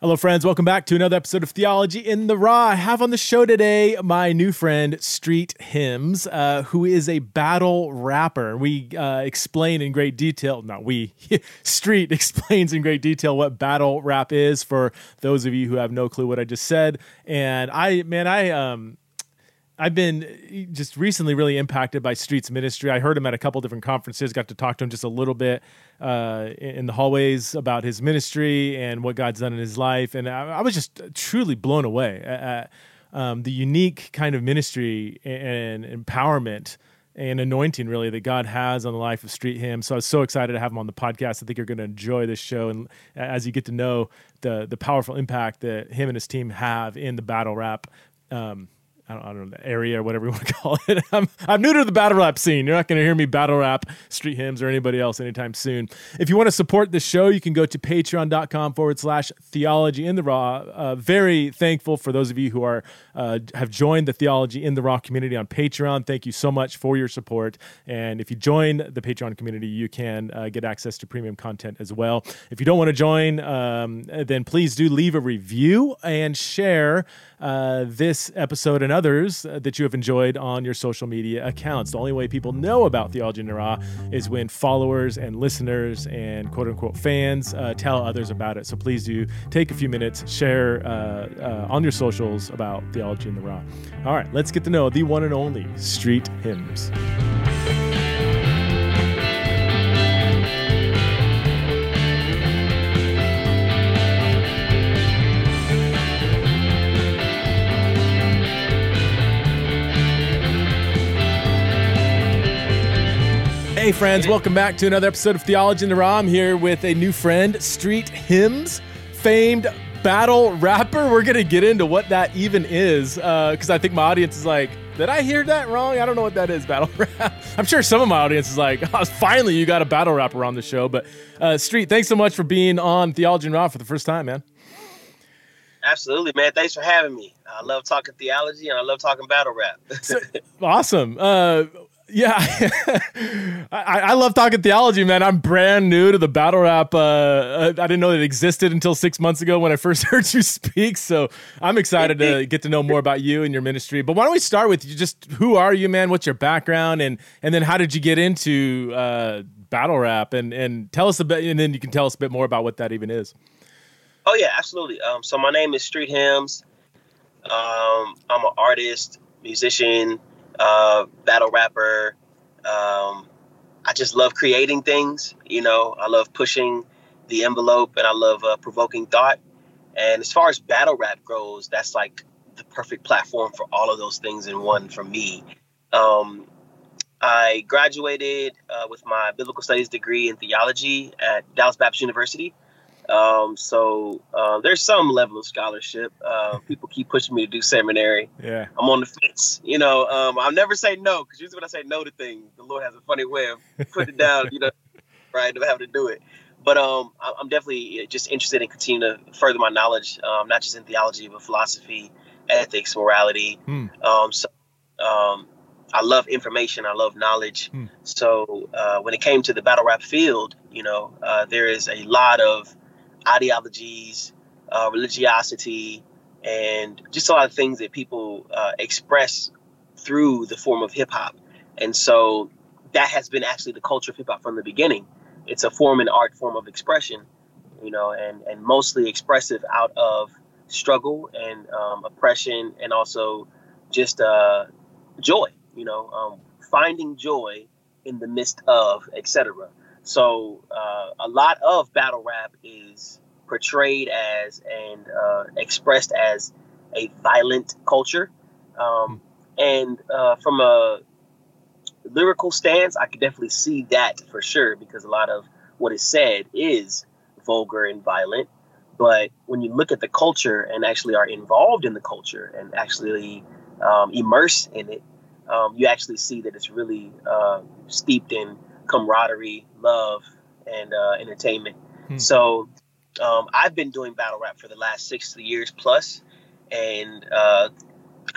Hello, friends. Welcome back to another episode of Theology in the Raw. I have on the show today my new friend, Street Hymns, uh, who is a battle rapper. We uh, explain in great detail, not we, Street explains in great detail what battle rap is for those of you who have no clue what I just said. And I, man, I, um, I've been just recently really impacted by Street's ministry. I heard him at a couple different conferences, got to talk to him just a little bit uh, in the hallways about his ministry and what God's done in his life. And I, I was just truly blown away at, um, the unique kind of ministry and empowerment and anointing really that God has on the life of Street Hymn. So I was so excited to have him on the podcast. I think you're going to enjoy this show, and as you get to know the the powerful impact that him and his team have in the battle rap. Um, I don't, I don't know the area or whatever you want to call it. I'm, I'm new to the battle rap scene. You're not going to hear me battle rap street hymns or anybody else anytime soon. If you want to support the show, you can go to patreon.com forward slash theology in the raw. Uh, very thankful for those of you who are uh, have joined the theology in the raw community on Patreon. Thank you so much for your support. And if you join the Patreon community, you can uh, get access to premium content as well. If you don't want to join, um, then please do leave a review and share uh, this episode and others that you have enjoyed on your social media accounts. The only way people know about Theology in the Raw is when followers and listeners and quote unquote fans uh, tell others about it. So please do take a few minutes, share uh, uh on your socials about Theology in the Raw. All right, let's get to know the one and only Street Hymns. Hey, friends, welcome back to another episode of Theology in the Raw. I'm here with a new friend, Street Hymns, famed battle rapper. We're going to get into what that even is because uh, I think my audience is like, did I hear that wrong? I don't know what that is, battle rap. I'm sure some of my audience is like, oh, finally, you got a battle rapper on the show. But uh, Street, thanks so much for being on Theology in the Raw for the first time, man. Absolutely, man. Thanks for having me. I love talking theology and I love talking battle rap. so, awesome. Uh, yeah, I, I, love talking theology, man. I'm brand new to the battle rap. Uh, uh, I didn't know it existed until six months ago when I first heard you speak. So I'm excited to get to know more about you and your ministry. But why don't we start with you? Just who are you, man? What's your background, and and then how did you get into uh, battle rap? And and tell us a bit, and then you can tell us a bit more about what that even is. Oh yeah, absolutely. Um, so my name is Street Hymns. Um, I'm an artist, musician uh, battle rapper. Um, I just love creating things. You know, I love pushing the envelope and I love uh, provoking thought. And as far as battle rap goes, that's like the perfect platform for all of those things in one for me. Um, I graduated uh, with my biblical studies degree in theology at Dallas Baptist University. Um, so uh, there's some level of scholarship. Uh, people keep pushing me to do seminary. Yeah, I'm on the fence. You know, um, I'll never say no because usually when I say no to things, the Lord has a funny way of putting it down. You know, right? Of having to do it. But um, I'm definitely just interested in continuing to further my knowledge, um, not just in theology, but philosophy, ethics, morality. Hmm. Um, so um, I love information. I love knowledge. Hmm. So uh, when it came to the battle rap field, you know, uh, there is a lot of ideologies, uh, religiosity, and just a lot of things that people uh, express through the form of hip hop. And so that has been actually the culture of hip hop from the beginning. It's a form and art form of expression, you know, and, and mostly expressive out of struggle and um, oppression and also just uh, joy, you know, um, finding joy in the midst of, etc. So uh, a lot of battle rap is portrayed as and uh, expressed as a violent culture. Um, and uh, from a lyrical stance, I could definitely see that for sure because a lot of what is said is vulgar and violent. But when you look at the culture and actually are involved in the culture and actually um, immersed in it, um, you actually see that it's really uh, steeped in camaraderie, love, and uh, entertainment. Hmm. So um, I've been doing battle rap for the last six years plus, and uh,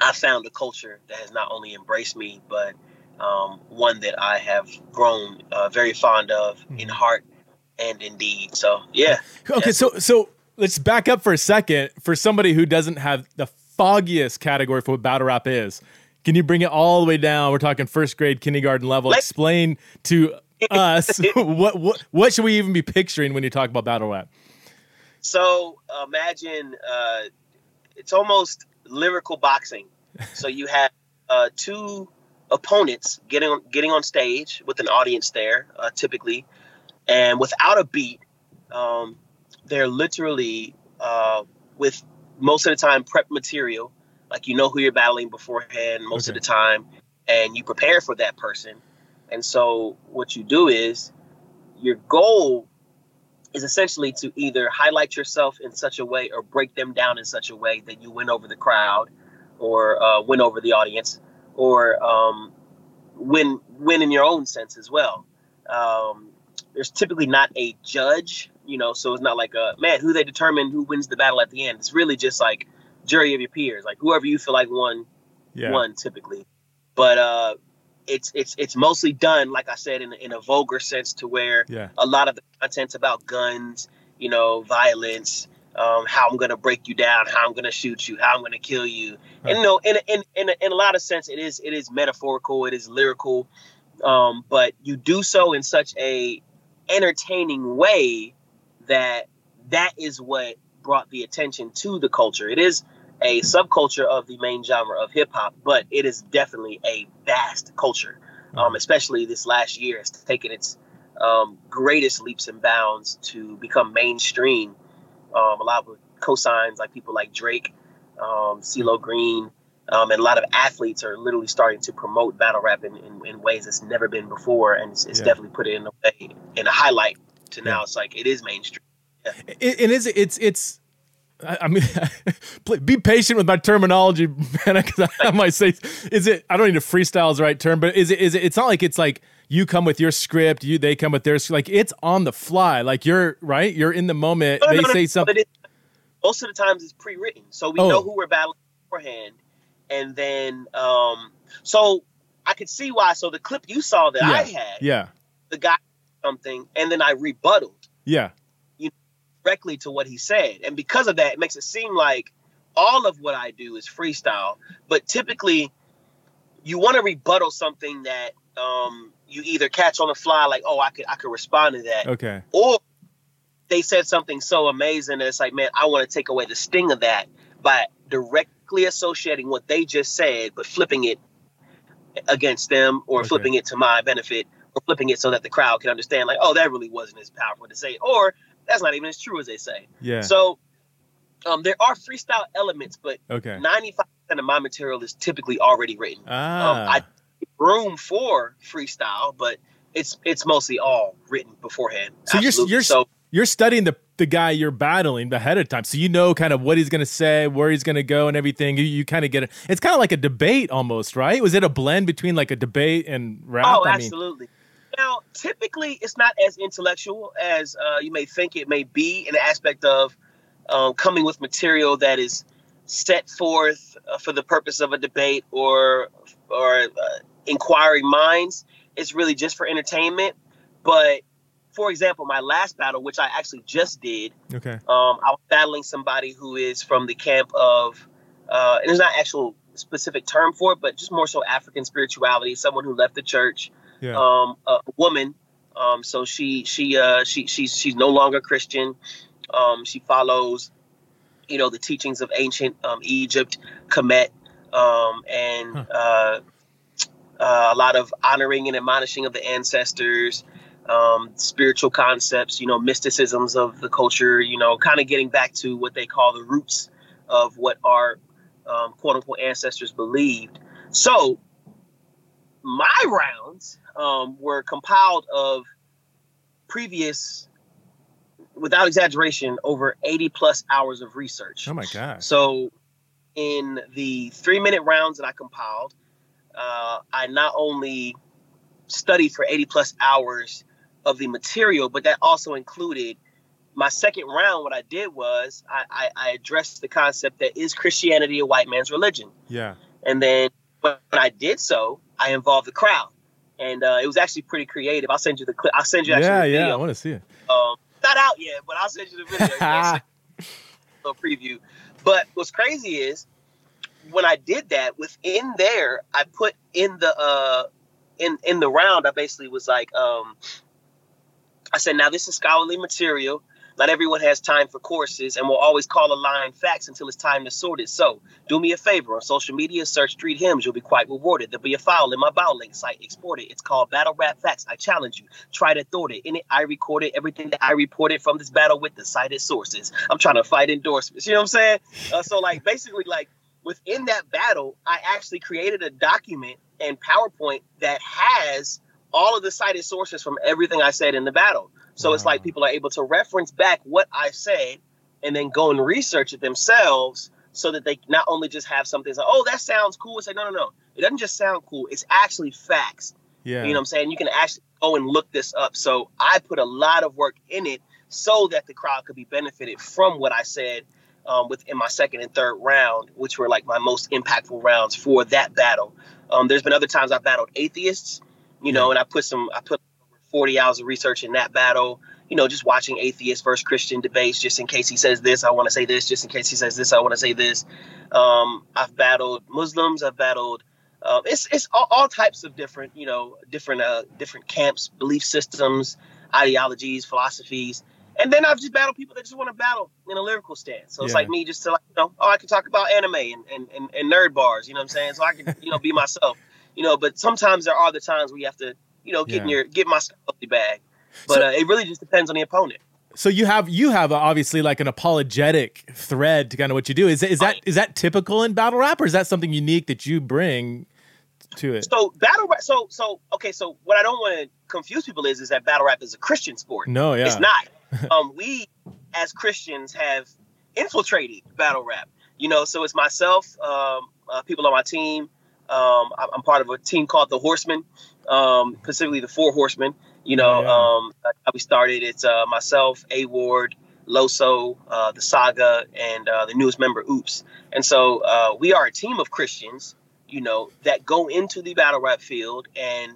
I found a culture that has not only embraced me, but um, one that I have grown uh, very fond of hmm. in heart and in deed. So yeah. Okay, so so let's back up for a second. For somebody who doesn't have the foggiest category for what battle rap is, can you bring it all the way down? We're talking first grade, kindergarten level. Explain to us what what what should we even be picturing when you talk about battle rap? So imagine uh, it's almost lyrical boxing. So you have uh, two opponents getting on, getting on stage with an audience there, uh, typically, and without a beat, um, they're literally uh, with most of the time prep material, like you know who you're battling beforehand most Okay. of the time, and you prepare for that person. And so what you do is your goal is essentially to either highlight yourself in such a way or break them down in such a way that you win over the crowd or uh, win over the audience or um, win win in your own sense as well. Um, there's typically not a judge, you know, so it's not like a man who they determine who wins the battle at the end. It's really just like jury of your peers, like whoever you feel like won Yeah. one typically. But uh, it's it's it's mostly done, like I said, in, a- in a vulgar sense, to where Yeah. a lot of the content's about guns, you know, violence, um, how I'm gonna break you down, how I'm gonna shoot you, how I'm gonna kill you, and you know, in a- in in a, in a lot of sense, it is it is metaphorical, it is lyrical, um, but you do so in such a entertaining way that that is what brought the attention to the culture. It is a subculture of the main genre of hip hop, but it is definitely a vast culture. Um, especially this last year, it's taken its um, greatest leaps and bounds to become mainstream. Um, a lot of cosigns like people like Drake, um, CeeLo Green, um, and a lot of athletes are literally starting to promote battle rap in, in, in ways that's never been before, and it's, it's Yeah. definitely put it in a way in a highlight to now. Yeah. It's like it is mainstream. It, it is. It's. It's. I I mean, be patient with my terminology, man. Because I might say, is it? I don't need to freestyle is the right term, but is it? Is it? It's not like it's like you come with your script, you they come with theirs. Like it's on the fly. Like you're right. You're in the moment. No, they no, no, say something. but it- most of the times it's pre-written, so we Oh. know who we're battling beforehand, and then um, so I could see why. So the clip you saw that I had, Yeah. the guy something, and then I rebutted Yeah. Directly to what he said, and because of that, it makes it seem like all of what I do is freestyle. But typically, you want to rebuttal something that um, you either catch on the fly, like, oh, I could I could respond to that, Okay. or they said something so amazing that it's like, man, I want to take away the sting of that by directly associating what they just said, but flipping it against them or Okay. flipping it to my benefit or flipping it so that the crowd can understand, like, oh, that really wasn't as powerful to say, or that's not even as true as they say. Yeah. So um, there are freestyle elements, but okay. 95% of my material is typically already written. Ah. Um, I room for freestyle, but it's it's mostly all written beforehand. So you're- you're- so you're studying the the guy you're battling ahead of time, so you know kind of what he's gonna say, where he's gonna go, and everything. You, you kind of get it. It's kind of like a debate almost, right? Was it a blend between like a debate and rap? oh, I mean, absolutely. Now, typically, it's not as intellectual as uh, you may think it may be in the aspect of um, coming with material that is set forth uh, for the purpose of a debate or or uh, inquiring minds. It's really just for entertainment. But for example, my last battle, which I actually just did, okay. um, I was battling somebody who is from the camp of, uh, and there's not actual specific term for it, but just more so African spirituality. Someone who left the church, Yeah. um, a woman. Um, so she she uh, she she's she's no longer Christian. Um, she follows, you know, the teachings of ancient um, Egypt, Kemet, um, and Huh. uh, uh, a lot of honoring and admonishing of the ancestors, um, spiritual concepts, you know, mysticisms of the culture, you know, kind of getting back to what they call the roots of what our um, quote unquote ancestors believed. So my rounds um, were compiled of previous, without exaggeration, over 80 plus hours of research. Oh my gosh. So, in the three minute rounds that I compiled, uh, I not only studied for 80 plus hours of the material, but that also included my second round. What I did was I, I, I addressed the concept that is Christianity a white man's religion? Yeah. And then when I did so, I involved the crowd. And uh, it was actually pretty creative. I'll send you the clip. I'll send you actually Yeah. the Yeah. I want to see it. Um, not out yet, but I'll send you the video. You know what I'm saying? little preview. But what's crazy is when I did that within there, I put in the uh in in the round. I basically was like, um, I said, now this is scholarly material. Not everyone has time for courses and will always call a line facts until it's time to sort it. So do me a favor on social media, search Street Hymns. You'll be quite rewarded. There'll be a file in my bio link site. Export it. It's called Battle Rap Facts. I challenge you. Try to thwart it. In it, I recorded everything that I reported from this battle with the cited sources. I'm trying to fight endorsements. You know what I'm saying? Uh, so like basically like within that battle, I actually created a document and PowerPoint that has all of the cited sources from everything I said in the battle. So wow. it's like people are able to reference back what I said and then go and research it themselves so that they not only just have something like, oh, that sounds cool. It's like, no, no, no. It doesn't just sound cool. It's actually facts. Yeah. You know what I'm saying? You can actually go and look this up. So I put a lot of work in it so that the crowd could be benefited from what I said um, within my second and third round, which were like my most impactful rounds for that battle. Um, there's been other times I've battled atheists, you know, and I put some, I put 40 hours of research in that battle. You know, just watching atheist versus Christian debates, just in case he says this, I want to say this. Just in case he says this, I want to say this. Um, I've battled Muslims. I've battled. Uh, it's it's all, all, types of different, you know, different uh, different camps, belief systems, ideologies, philosophies. And then I've just battled people that just want to battle in a lyrical stance. So it's like me just to like, you know, oh, I can talk about anime and, and, and, and nerd bars, you know what I'm saying? So I can, you know, be myself, you know, but sometimes there are the times where you have to, you know, get yeah. in your, get my scholarly bag. But so, uh, it really just depends on the opponent. So you have you have obviously like an apologetic thread to kind of what you do. Is is that is that typical in battle rap, or is that something unique that you bring to it? So battle rap. So so okay. So what I don't want to confuse people is is that battle rap is a Christian sport. No, yeah, it's not. um, we as Christians have infiltrated battle rap. You know, so it's myself, um, uh, people on my team. Um, I'm part of a team called the Horsemen, um, specifically the Four Horsemen. You know, yeah. um, we started. It's uh, myself, A Ward, Loso, uh, the Saga, and uh, the newest member, Oops. And so uh, we are a team of Christians, you know, that go into the battle rap field and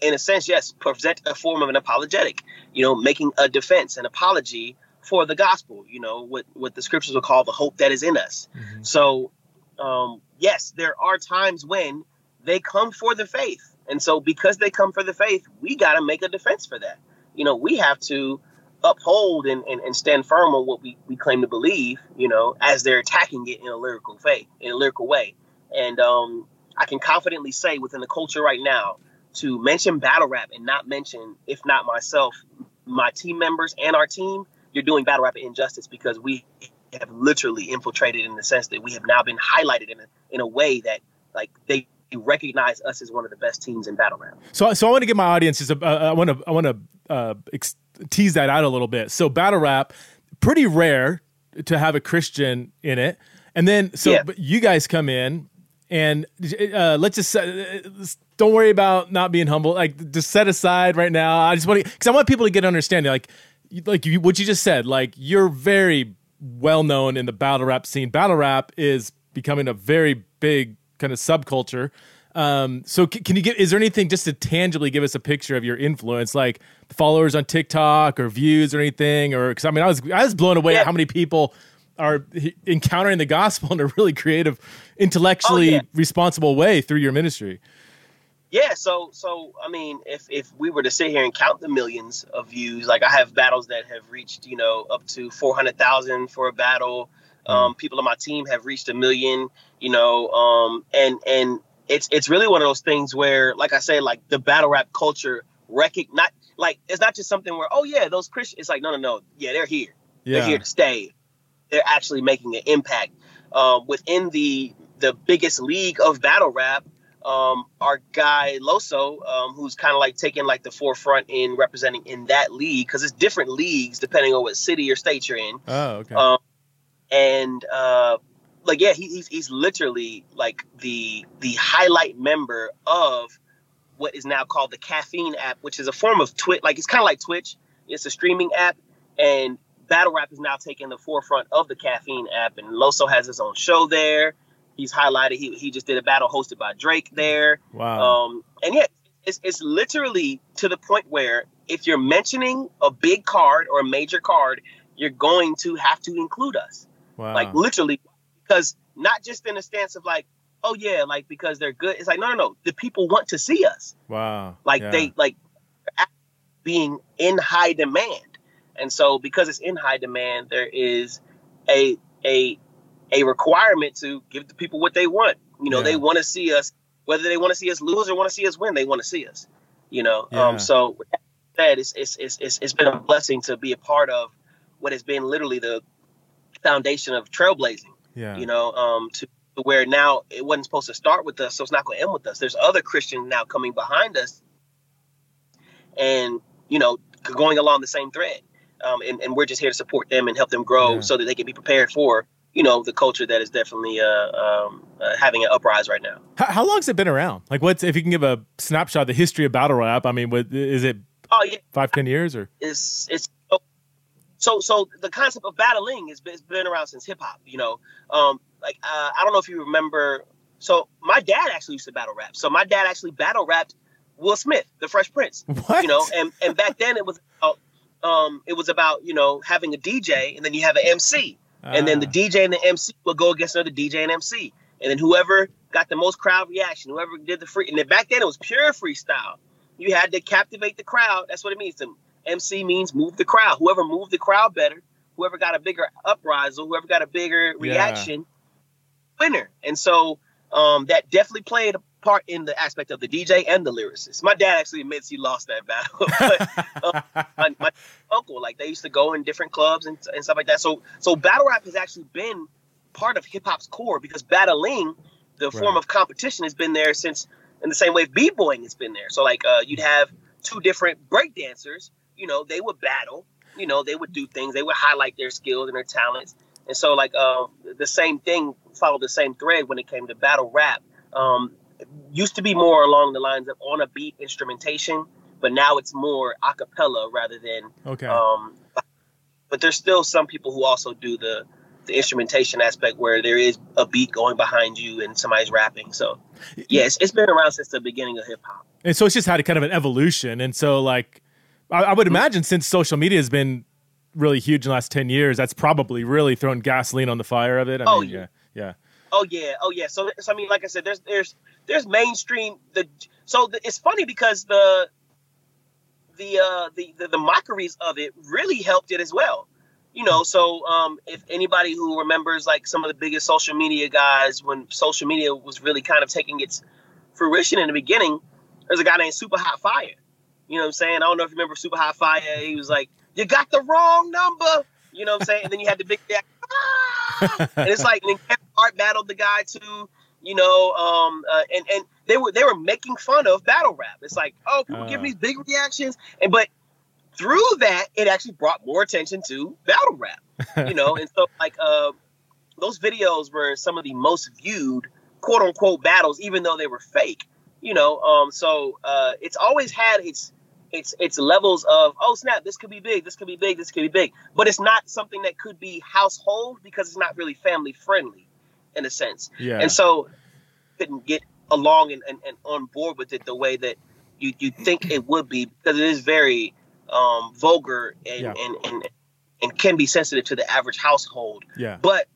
in a sense, yes, present a form of an apologetic, you know, making a defense, an apology for the gospel, you know, what, what the scriptures would call the hope that is in us. Mm-hmm. So, um, yes, there are times when they come for the faith. And so, because they come for the faith, we got to make a defense for that. You know, we have to uphold and, and, and stand firm on what we, we claim to believe, you know, as they're attacking it in a lyrical faith, in a lyrical way. And um, I can confidently say within the culture right now, to mention battle rap and not mention, if not myself, my team members and our team, you're doing battle rap injustice because we have literally infiltrated in the sense that we have now been highlighted in a, in a way that like they recognize us as one of the best teams in battle rap. So, so I want to give my audience uh, I want to, I want to uh, ex- tease that out a little bit. So, battle rap, pretty rare to have a Christian in it, and then so yeah. you guys come in and uh, let's just don't worry about not being humble. Like just set aside right now. I just want to because I want people to get an understanding. Like like you, what you just said. Like you're very well known in the battle rap scene. Battle rap is becoming a very big kind of subculture. Um, so c- can you get? Is there anything just to tangibly give us a picture of your influence, like followers on TikTok or views or anything? Or because I mean, I was I was blown away yeah. at how many people are encountering the gospel in a really creative, intellectually oh, yeah. responsible way through your ministry. Yeah, so so I mean, if if we were to sit here and count the millions of views, like I have battles that have reached, you know, up to four hundred thousand for a battle. Mm. Um, people on my team have reached a million, you know, um, and and it's it's really one of those things where, like I say, like the battle rap culture recognize, like it's not just something where, oh yeah, those Christians. It's like no, no, no, yeah, they're here, yeah. they're here to stay they're actually making an impact um, within the the biggest league of battle rap. Um, our guy Loso, um, who's kind of like taking like the forefront in representing in that league because it's different leagues depending on what city or state you're in. Oh, okay. Um, and uh, like yeah, he, he's he's literally like the the highlight member of what is now called the Caffeine app, which is a form of Twitch. Like it's kind of like Twitch. It's a streaming app, and battle rap is now taking the forefront of the caffeine app, and Loso has his own show there. He's highlighted. He, he just did a battle hosted by Drake there. Wow. Um, and yeah, it's, it's literally to the point where if you're mentioning a big card or a major card, you're going to have to include us. Wow. Like literally, because not just in the stance of like, oh yeah, like because they're good. It's like no, no, no. The people want to see us. wow. Like Yeah. they like being in high demand, and so because it's in high demand, there is a a a requirement to give the people what they want. You know, Yeah. they want to see us, whether they want to see us lose or want to see us win. They want to see us. You know, Yeah. um, so with that said, it's, it's it's it's it's been a blessing to be a part of what has been literally the foundation of trailblazing Yeah. you know, um, to to where now it wasn't supposed to start with us, so it's not going to end with us. There's other Christians now coming behind us, and you know, going along the same thread, um, and, and we're just here to support them and help them grow Yeah. so that they can be prepared for you know the culture that is definitely uh, um, uh, having an uprise right now. How, how long's it been around? Like, what's if you can give a snapshot of the history of battle rap? I mean, what is it? Oh yeah, Five, ten years or? it's it's so so the concept of battling has been, has been around since hip hop. You know, um, like uh, I don't know if you remember. So my dad actually used to battle rap. So my dad actually battle rapped Will Smith, the Fresh Prince. What? You know, and and back then it was about um it was about you know having a DJ and then you have an MC and then the Ah, DJ and the MC will go against another DJ and MC and then whoever got the most crowd reaction, whoever did the free and then back then it was pure freestyle. You had to captivate the crowd. That's what it means. The MC means move the crowd. Whoever moved the crowd better, whoever got a bigger uprisal, whoever got a bigger reaction, winner. And so um, that definitely played a part in the aspect of the DJ and the lyricist. My dad actually admits he lost that battle. but my, my uncle, like they used to go in different clubs and, and stuff like that. So so battle rap has actually been part of hip hop's core because battling, the form of competition, has been there since in the same way b-boying has been there. So like uh, you'd have two different break dancers, you know, they would battle, you know, they would do things, they would highlight their skills and their talents. And so like um, the same thing followed the same thread when it came to battle rap. Um, used to be more along the lines of on a beat instrumentation, but now it's more a cappella rather than okay. um, but there's still some people who also do the the instrumentation aspect where there is a beat going behind you and somebody's rapping. So yeah, it's, it's been around since the beginning of hip hop. and so it's just had a kind of an evolution. And so, like, I, I would imagine since social media has been really huge in the last ten years, that's probably really thrown gasoline on the fire of it. I Oh, mean, yeah, yeah. Oh yeah, oh yeah. So, so I mean, like I said, there's there's there's mainstream. The so the, it's funny because the the uh the, the the mockeries of it really helped it as well. You know, so um, if anybody who remembers like some of the biggest social media guys when social media was really kind of taking its fruition in the beginning, there's a guy named Super Hot Fire. You know what I'm saying? I don't know if you remember Super Hot Fire. He was like, "You got the wrong number." You know what I'm saying? And then you had the big! And it's like and then Kevin Hart battled the guy too. You know, um, uh, and and they were they were making fun of battle rap. It's like, oh, people give Uh. these big reactions, and but through that, it actually brought more attention to battle rap. You know, and so like uh, those videos were some of the most viewed quote unquote battles, even though they were fake. You know, um, so uh, it's always had its its its levels of oh snap, this could be big, this could be big, this could be big, but it's not something that could be household because it's not really family friendly in a sense. Yeah. And so couldn't get along and, and, and on board with it the way that you you think it would be because it is very um, vulgar and, Yeah. and, and and can be sensitive to the average household. yeah. But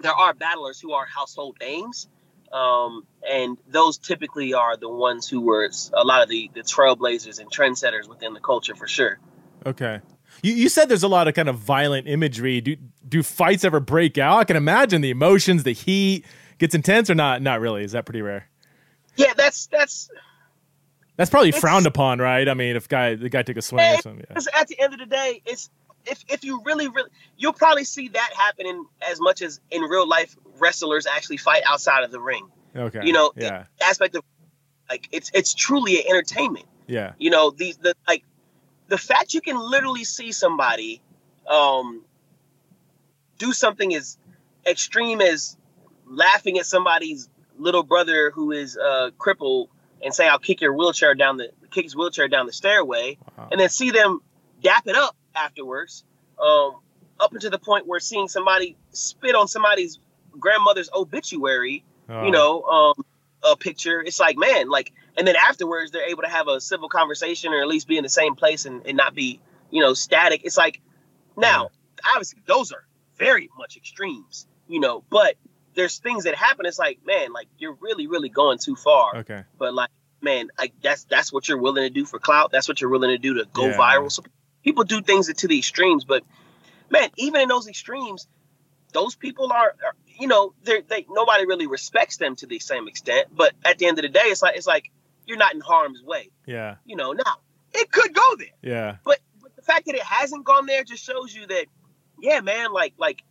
there are battlers who are household names. Um, and those typically are the ones who were a lot of the, the trailblazers and trendsetters within the culture for sure. Okay. You, you said there's a lot of kind of violent imagery. Do do fights ever break out? I can imagine the emotions, the heat gets intense or not. Not really. Is that pretty rare? Yeah, that's that's That's probably frowned upon, right? I mean, if guy the guy took a swing or something. Yeah. At the end of the day, it's if if you really really you'll probably see that happening as much as in real life wrestlers actually fight outside of the ring. Okay. You know, Yeah. Aspect of like it's it's truly an entertainment. Yeah. You know, these the like the fact you can literally see somebody um do something as extreme as laughing at somebody's little brother who is uh crippled and say I'll kick your wheelchair down the kick his wheelchair down the stairway Wow. and then see them dap it up afterwards um up until the point where seeing somebody spit on somebody's grandmother's obituary Oh, you know, um, a picture. It's like, man, like, and then afterwards they're able to have a civil conversation or at least be in the same place and, and not be, you know, static. It's like, now, obviously, those are very much extremes, you know. But there's things that happen. It's like, man, like you're really, really going too far. Okay. But like, man, like that's that's what you're willing to do for clout. That's what you're willing to do to go Yeah. viral. So people do things to the extremes, but man, even in those extremes, those people are, are you know, they're they nobody really respects them to the same extent. But at the end of the day, it's like it's like you're not in harm's way. Yeah. You know, now it could go there, Yeah. but, but the fact that it hasn't gone there just shows you that, yeah, man, like like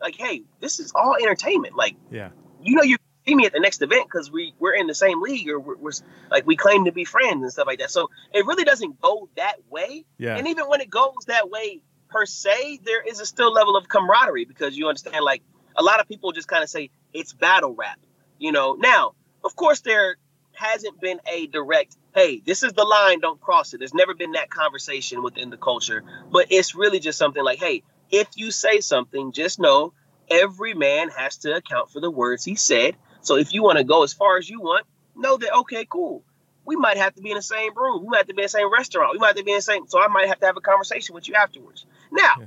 like, hey, this is all entertainment. Like, Yeah. you know, you see me at the next event because we we're in the same league or we're, we're like we claim to be friends and stuff like that. So it really doesn't go that way. Yeah. And even when it goes that way per se, there is a still level of camaraderie because you understand, like a lot of people just kind of say it's battle rap. You know, now of course there hasn't been a direct, hey, this is the line, don't cross it. There's never been that conversation within the culture, but it's really just something like, hey, if you say something, just know every man has to account for the words he said. So if you want to go as far as you want, know that okay, cool. We might have to be in the same room. We might have to be in the same restaurant. We might have to be in the same. So I might have to have a conversation with you afterwards. Now, Yeah.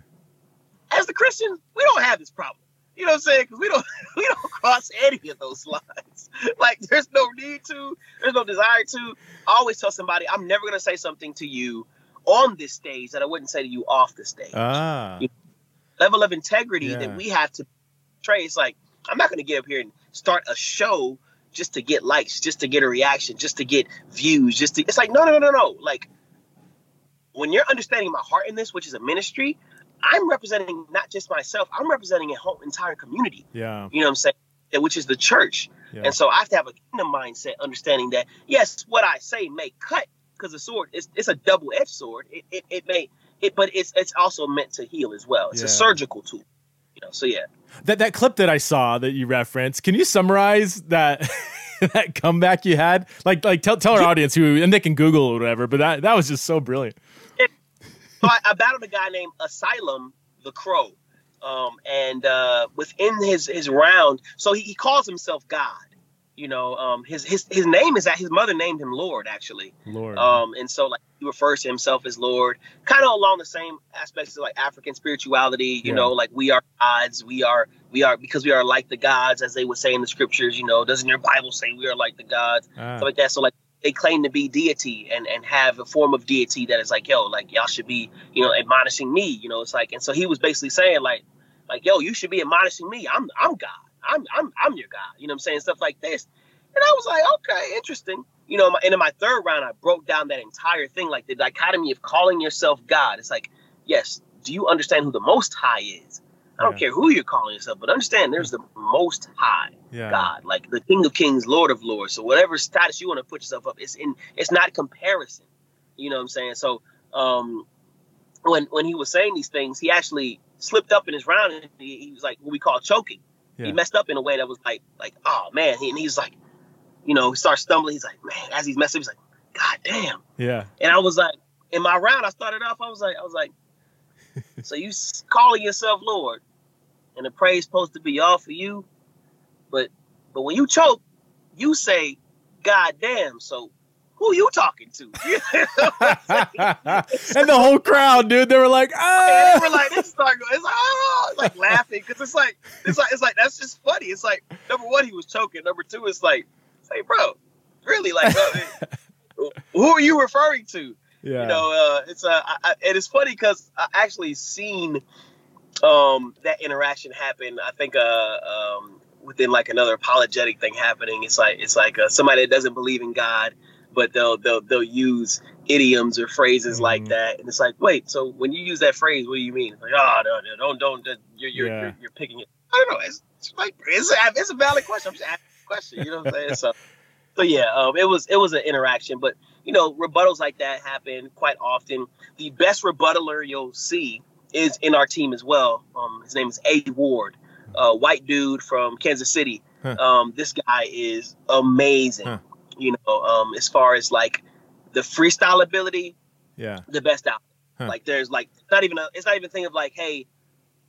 as the Christians, we don't have this problem. You know what I'm saying? Because we don't we don't cross any of those lines. like there's no need to. There's no desire to. I always tell somebody I'm never gonna say something to you on this stage that I wouldn't say to you off the stage Ah. level of integrity Yeah. that we have to portray. It's like I'm not going to get up here and start a show just to get likes, just to get a reaction, just to get views, just to. It's like no, no, no, no, no. Like when you're understanding my heart in this, which is a ministry, I'm representing not just myself. I'm representing a whole entire community. Yeah. You know what I'm saying? Which is the church. Yeah. And so I have to have a kingdom mindset, understanding that yes, what I say may cut because the sword is it's a double edged sword. It, it it may it, but it's it's also meant to heal as well. It's Yeah. a surgical tool. You know, so yeah. That that clip that I saw that you referenced, can you summarize that that comeback you had? Like like tell tell our audience who and they can Google or whatever, but that that was just so brilliant. So I, I battled a guy named Asylum the Crow, um, and uh, within his his round, so he, he calls himself God. You know, um, his his his name is that his mother named him Lord actually. Lord. Um, and so like he refers to himself as Lord, kind of along the same aspects of like African spirituality. You Yeah. know, like we are gods, we are we are because we are like the gods, as they would say in the scriptures. You know, doesn't your Bible say we are like the gods? Ah. stuff like that. So like they claim to be deity and and have a form of deity that is like, yo, like y'all should be, you know, admonishing me. You know, it's like, and so he was basically saying like, like, yo, you should be admonishing me. I'm I'm God. I'm I'm I'm your guy. You know what I'm saying? Stuff like this. And I was like, okay, interesting. You know, my, and in my third round, I broke down that entire thing, like the dichotomy of calling yourself God. It's like, yes, do you understand who the Most High is? I don't Yeah. care who you're calling yourself, but understand there's the Most High. yeah. God, like the King of Kings, Lord of Lords. So whatever status you want to put yourself up, it's in it's not comparison. You know what I'm saying? So um when when he was saying these things, he actually slipped up in his round and he, he was like what we call choking. Yeah. He messed up in a way that was like like, oh man, he, and he's like, you know, he starts stumbling, he's like, man, as he's messing up, he's like, God damn. Yeah. And I was like, in my round, I started off, I was like, I was like, so you calling yourself Lord, and the praise supposed to be all for you, but but when you choke, you say, God damn. So who you talking to? and the whole crowd, dude, they were like, And ah. we're like, this start going, it's like, oh, it's like laughing because it's like, it's like, it's like that's just funny. It's like number one, he was choking. Number two, it's like, say, bro, really, like, uh, who are you referring to? yeah. you know uh it's uh I, I, and it's funny because i actually seen um that interaction happen i think uh um within like another apologetic thing happening it's like it's like uh, somebody that doesn't believe in god but they'll they'll they'll use idioms or phrases like Mhm. that and it's like wait so when you use that phrase what do you mean it's like oh no, no don't don't don't- you're you're, Yeah. you're, you're picking it i don't know it's, it's like it's a, it's a valid question i'm just asking a question you know what i'm saying so so yeah um it was it was an interaction but you know, rebuttals like that happen quite often. The best rebuttaler you'll see is in our team as well. Um, his name is A Ward, a white dude from Kansas City. Huh. Um, this guy is amazing. Huh. You know, um, as far as like the freestyle ability, yeah. the best out. Huh. Like there's like not even a, it's not even a thing of like, hey,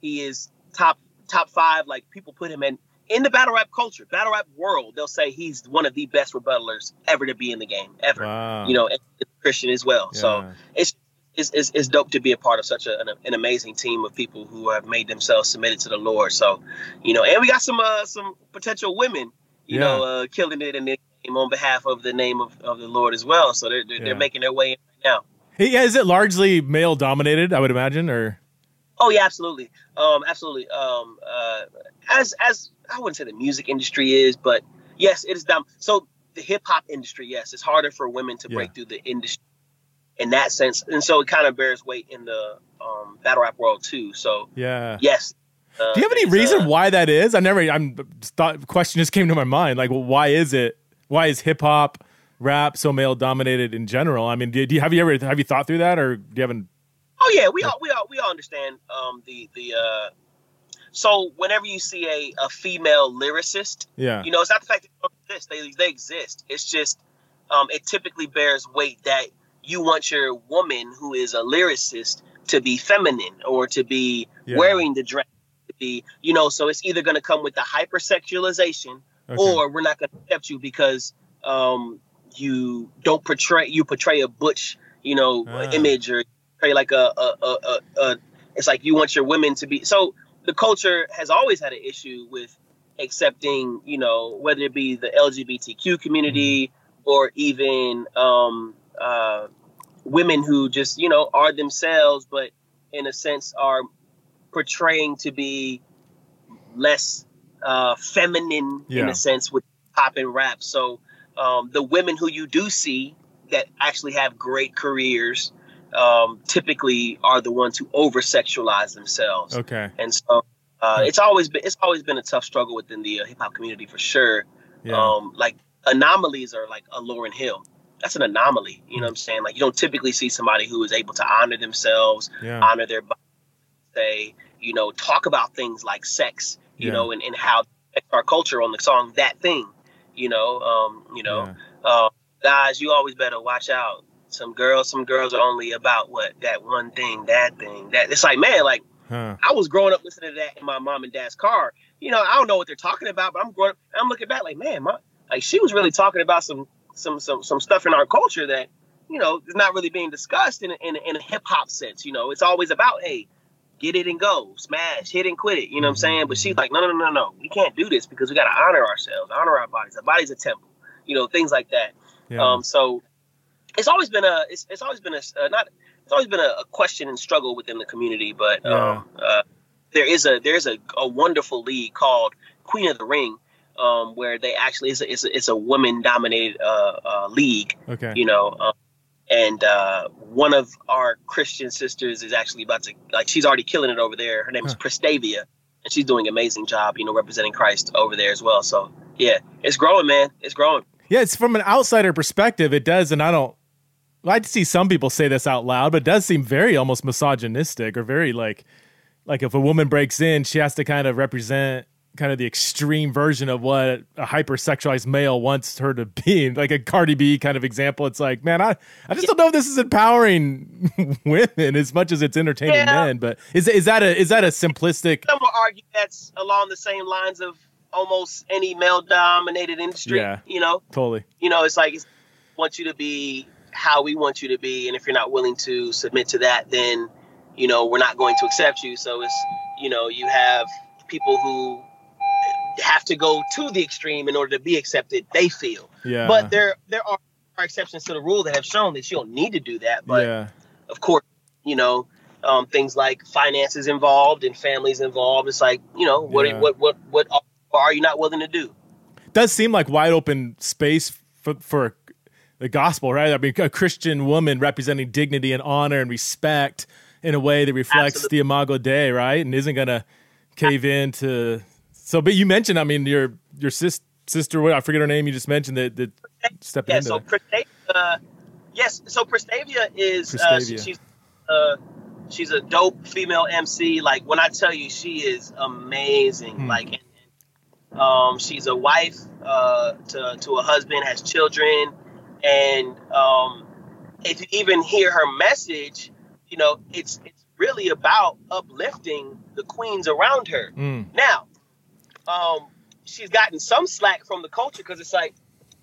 he is top top five. Like people put him in in the battle rap culture, battle rap world. They'll say he's one of the best rebuttalers ever to be in the game ever Wow. you know, and Christian as well. So it's it's, it's, it's dope to be a part of such a, an, an, amazing team of people who have made themselves submitted to the Lord. So, you know, and we got some uh, some potential women, you yeah. know, uh, killing it in the on behalf of the name of, of the Lord as well. So they're they're, yeah. they're making their way in right now. Yeah, is it largely male dominated? I would imagine, or oh yeah, absolutely, um, absolutely. Um, uh, as as I wouldn't say the music industry is, but yes, it is dumb. So the hip hop industry, yes, it's harder for women to yeah. break through the industry in that sense, and so it kind of bears weight in the um, battle rap world too. So yeah, yes. Uh, Do you have any reason uh, why that is? I never. I'm thought question just came to my mind. Like, well, why is it? Why is hip hop, rap so male dominated in general? I mean, do, do you have you ever have you thought through that, or do you haven't? Oh yeah, we all we all we all understand um, the the. Uh, so whenever you see a, a female lyricist, yeah, you know, it's not the fact that they exist; they they exist. It's just um, it typically bears weight that you want your woman who is a lyricist to be feminine or to be yeah. wearing the dress to be you know so it's either going to come with the hypersexualization okay. or we're not going to accept you because um, you don't portray you portray a butch you know ah. image or portray like a, a, a, a, a it's like you want your women to be so the culture has always had an issue with accepting you know whether it be the lgbtq community mm-hmm. or even um, uh, women who just you know are themselves, but in a sense are portraying to be less uh, feminine yeah. in a sense with pop and rap. So um, the women who you do see that actually have great careers um, typically are the ones who over sexualize themselves. Okay, and so uh, it's always been it's always been a tough struggle within the uh, hip hop community for sure. Yeah. Um, like anomalies are like a Lauryn Hill that's an anomaly. You know what I'm saying? Like you don't typically see somebody who is able to honor themselves, yeah. honor their body, say, you know, talk about things like sex, you yeah. know, and, and how our culture on the song that thing, you know, um, you know, yeah. uh, guys, you always better watch out. Some girls, some girls are only about what that one thing, that thing, that it's like, man, like huh. I was growing up listening to that in my mom and dad's car. You know, I don't know what they're talking about, but I'm growing up, I'm looking back like, man, my, like she was really talking about some some some some stuff in our culture that you know is not really being discussed in a, in in a hip hop sense. You know, it's always about hey, get it and go, smash, hit and quit it. You know what I'm saying? But she's like, no, no, no, no, no. we can't do this because we got to honor ourselves, honor our bodies. Our body's a temple. You know, things like that. Yeah. Um, so it's always been a it's, it's always been a uh, not it's always been a, a, question and struggle within the community, but yeah. um, uh, there is a there's a, a wonderful league called Queen of the Ring um, where they actually it's a, it's a, it's a woman dominated uh, uh, league. Okay. You know, um, and uh, one of our Christian sisters is actually about to like she's already killing it over there. Her name is huh. Prestavia, and she's doing an amazing job. You know, representing Christ over there as well. So yeah, it's growing, man. It's growing. Yeah, it's from an outsider perspective. It does, and I don't. I'd see some people say this out loud, but it does seem very almost misogynistic or very like, like if a woman breaks in, she has to kind of represent kind of the extreme version of what a hypersexualized male wants her to be, like a Cardi B kind of example. It's like, man, I, I just don't know if this is empowering women as much as it's entertaining yeah. men. But is is that a is that a simplistic? Some will argue that's along the same lines of almost any male dominated industry. Yeah, you know, totally. You know, it's like it's, want you to be how we want you to be, and if you're not willing to submit to that, then you know we're not going to accept you. So it's you know you have people who have to go to the extreme in order to be accepted. They feel. Yeah. But there there are, are exceptions to the rule that have shown that you don't need to do that. But yeah. of course, you know, um, things like finances involved and families involved. It's like you know what yeah. what what what are you not willing to do? It does seem like wide open space for for the gospel, right? I mean, a Christian woman representing dignity and honor and respect in a way that reflects Absolutely. the Imago Dei, right? And isn't going to cave in to so, but you mentioned, I mean, your your sis, sister, I forget her name. You just mentioned that that stepping yeah, into. So Prestavia, uh, yes. So Prestavia is uh, she's uh, she's a dope female MC. Like when I tell you, she is amazing. Hmm. Like, um, she's a wife uh, to to a husband, has children, and um, if you even hear her message, you know, it's it's really about uplifting the queens around her. Mm. Now, um, she's gotten some slack from the culture because it's like,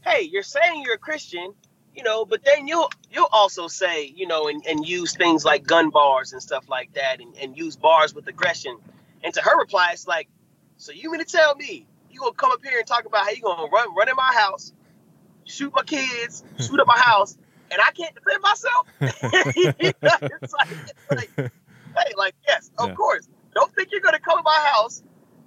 hey, you're saying you're a Christian, you know, but then you'll you'll also say, you know, and, and use things like gun bars and stuff like that, and, and use bars with aggression. And to her reply, it's like, so you mean to tell me you gonna come up here and talk about how you gonna run run in my house, shoot my kids, shoot up my house, and I can't defend myself? it's, like, it's like, hey, like yes, of yeah. course. Don't think you're gonna come to my house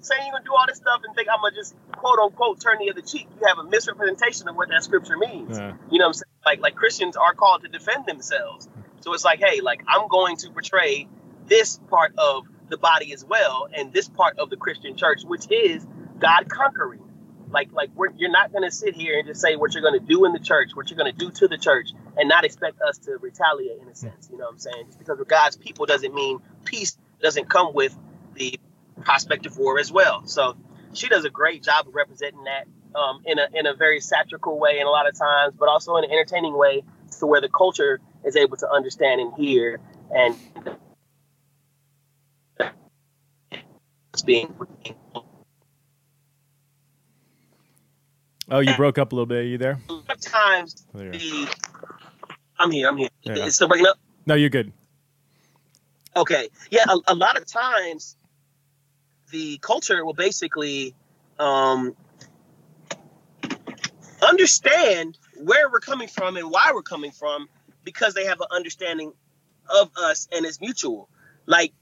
saying you're gonna do all this stuff and think I'm gonna just quote unquote turn the other cheek. You have a misrepresentation of what that scripture means. Yeah. You know what I'm saying? Like like Christians are called to defend themselves. So it's like, hey, like I'm going to portray this part of the body as well, and this part of the Christian church, which is God conquering. Like like you're not gonna sit here and just say what you're gonna do in the church, what you're gonna do to the church, and not expect us to retaliate in a sense. You know what I'm saying? Just because we're God's people doesn't mean peace doesn't come with the prospect of war as well. So she does a great job of representing that um, in a in a very satirical way, and a lot of times, but also in an entertaining way, to where the culture is able to understand and hear and it's being. Oh, you broke up a little bit. Are you there? A lot of times, oh, the, I'm here. I'm here. Yeah. It's still breaking up. No, you're good. Okay. Yeah, a, a lot of times the culture will basically um, understand where we're coming from and why we're coming from because they have an understanding of us and it's mutual. Like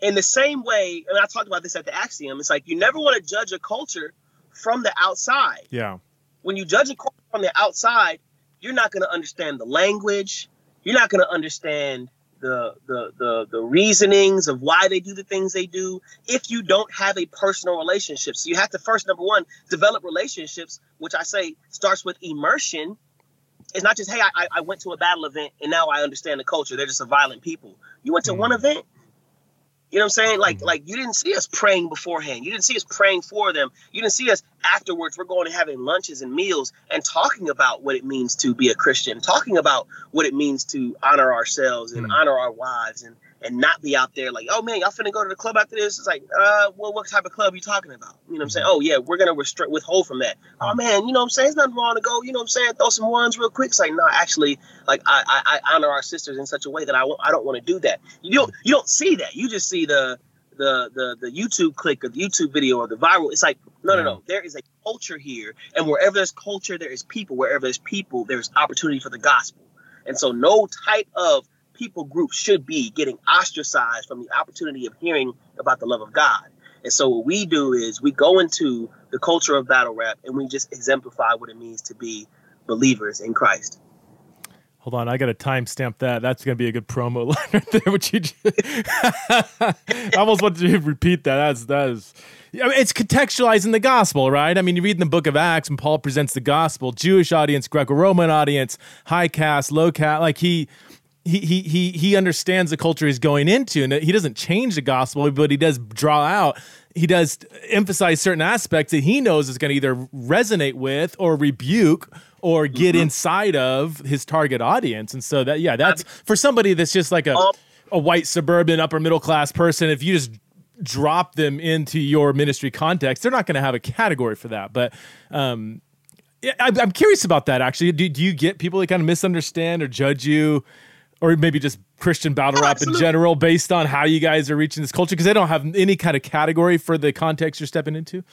in the same way, and I talked about this at the Axiom, it's like you never want to judge a culture from the outside. Yeah. When you judge a culture from the outside, you're not going to understand the language. You're not going to understand the, the the the reasonings of why they do the things they do if you don't have a personal relationship. So you have to first, number one, develop relationships, which I say starts with immersion. It's not just hey, I, I went to a battle event and now I understand the culture. They're just a violent people. You went to mm-hmm. one event, you know what I'm saying? Like, mm-hmm. like you didn't see us praying beforehand. You didn't see us praying for them. You didn't see us afterwards. We're going and having lunches and meals and talking about what it means to be a Christian, talking about what it means to honor ourselves and mm-hmm. honor our wives and and not be out there like, oh man, y'all finna go to the club after this. It's like, uh, well, what type of club are you talking about? You know what I'm saying? Mm-hmm. Oh yeah, we're gonna restrict withhold from that. Oh mm-hmm. man, you know what I'm saying? It's nothing wrong to go. You know what I'm saying? Throw some ones real quick. It's like, no, actually, like I, I, I honor our sisters in such a way that I w- I don't want to do that. You don't you don't see that. You just see the the the the YouTube click or the YouTube video or the viral. It's like no, no, no. There is a culture here, and wherever there's culture, there is people. Wherever there's people, there's opportunity for the gospel. And so, no type of people groups should be getting ostracized from the opportunity of hearing about the love of God. And so what we do is we go into the culture of battle rap and we just exemplify what it means to be believers in Christ. Hold on, I got to timestamp that. That's going to be a good promo line right there. What you just... I almost want to repeat that. That's that is. I mean, it's contextualizing the gospel, right? I mean, you read in the book of Acts, and Paul presents the gospel, Jewish audience, Greco-Roman audience, high caste, low caste. Like he he he he he understands the culture he's going into, and he doesn't change the gospel, but he does draw out. He does emphasize certain aspects that he knows is going to either resonate with or rebuke or get mm-hmm. inside of his target audience. And so that yeah, that's for somebody that's just like a um, a white suburban upper middle class person. If you just drop them into your ministry context, they're not going to have a category for that. But um, I'm curious about that. Actually, do, do you get people that kind of misunderstand or judge you? Or maybe just Christian battle oh, rap absolutely. in general, based on how you guys are reaching this culture? Because they don't have any kind of category for the context you're stepping into.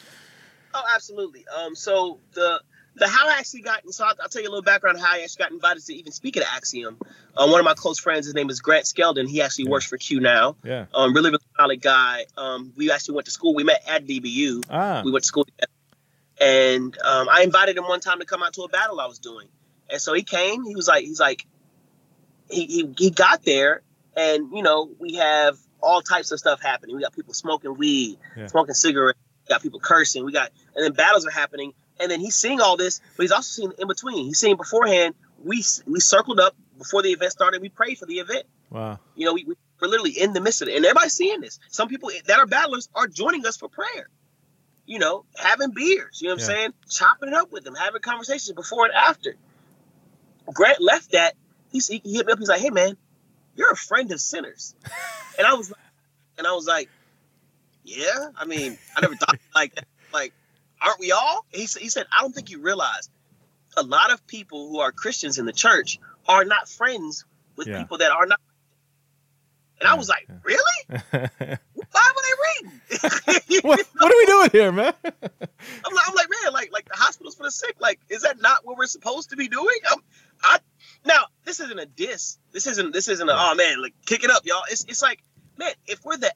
Oh, absolutely. Um, so the the how I actually got so I'll, I'll, tell you a little background on how I actually got invited to even speak at Axiom. Um, one of my close friends, his name is Grant Skeldon. He actually yeah. works for Q now. Yeah. Um, really, really solid guy. Um, we actually went to school. We met at DBU. Ah. We went to school together. And um, I invited him one time to come out to a battle I was doing. And so he came. He was like, he's like, he, he, he got there and you know we have all types of stuff happening. We got people smoking weed yeah. smoking cigarettes we got people cursing we got and then battles are happening. And then he's seeing all this but he's also seeing in between. He's seeing beforehand we we circled up before the event started. We prayed for the event. Wow. You know we, we we're literally in the midst of it. And everybody's seeing this. Some people that are battlers are joining us for prayer. You know having beers you know what yeah. i'm saying? Chopping it up with them having conversations before and after. Grant left that he, he hit me up. He's like, "Hey man, you're a friend of sinners," and I was, and I was like, "Yeah, I mean, I never thought like that. Like, aren't we all?" He said, "He said I don't think you realize a lot of people who are Christians in the church are not friends with Yeah. people that are not. And I was like, yeah. really? What Bible they reading? what, what are we doing here, man? I'm like, I'm like, man, like, like the hospitals for the sick. Like, is that not what we're supposed to be doing? I'm, I now this isn't a diss. This isn't. This isn't a. Oh man, like kick it up, y'all. It's it's like, man, if we're the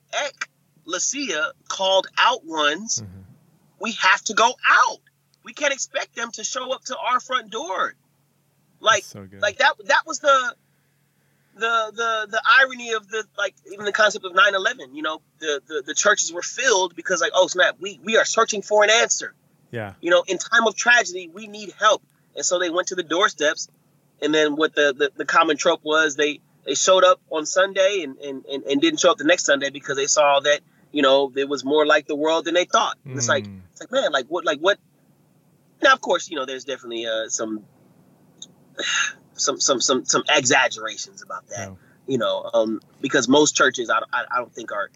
ecclesia called out ones, Mhm. we have to go out. We can't expect them to show up to our front door. Like, so like that. That was the. The, the the irony of the like even the concept of 9-11 you know the, the the churches were filled because like oh snap we we are searching for an answer yeah, you know, in time of tragedy, we need help. And so they went to the doorsteps. And then what the, the, the common trope was they, they showed up on Sunday and, and, and, and didn't show up the next Sunday because they saw that, you know, it was more like the world than they thought. And It's like, Mm. it's like, man, like what, like what? Now, of course, you know, there's definitely uh, some, some, some, some, some exaggerations about that, you know, um, because most churches, I, don't- I, I don't think are,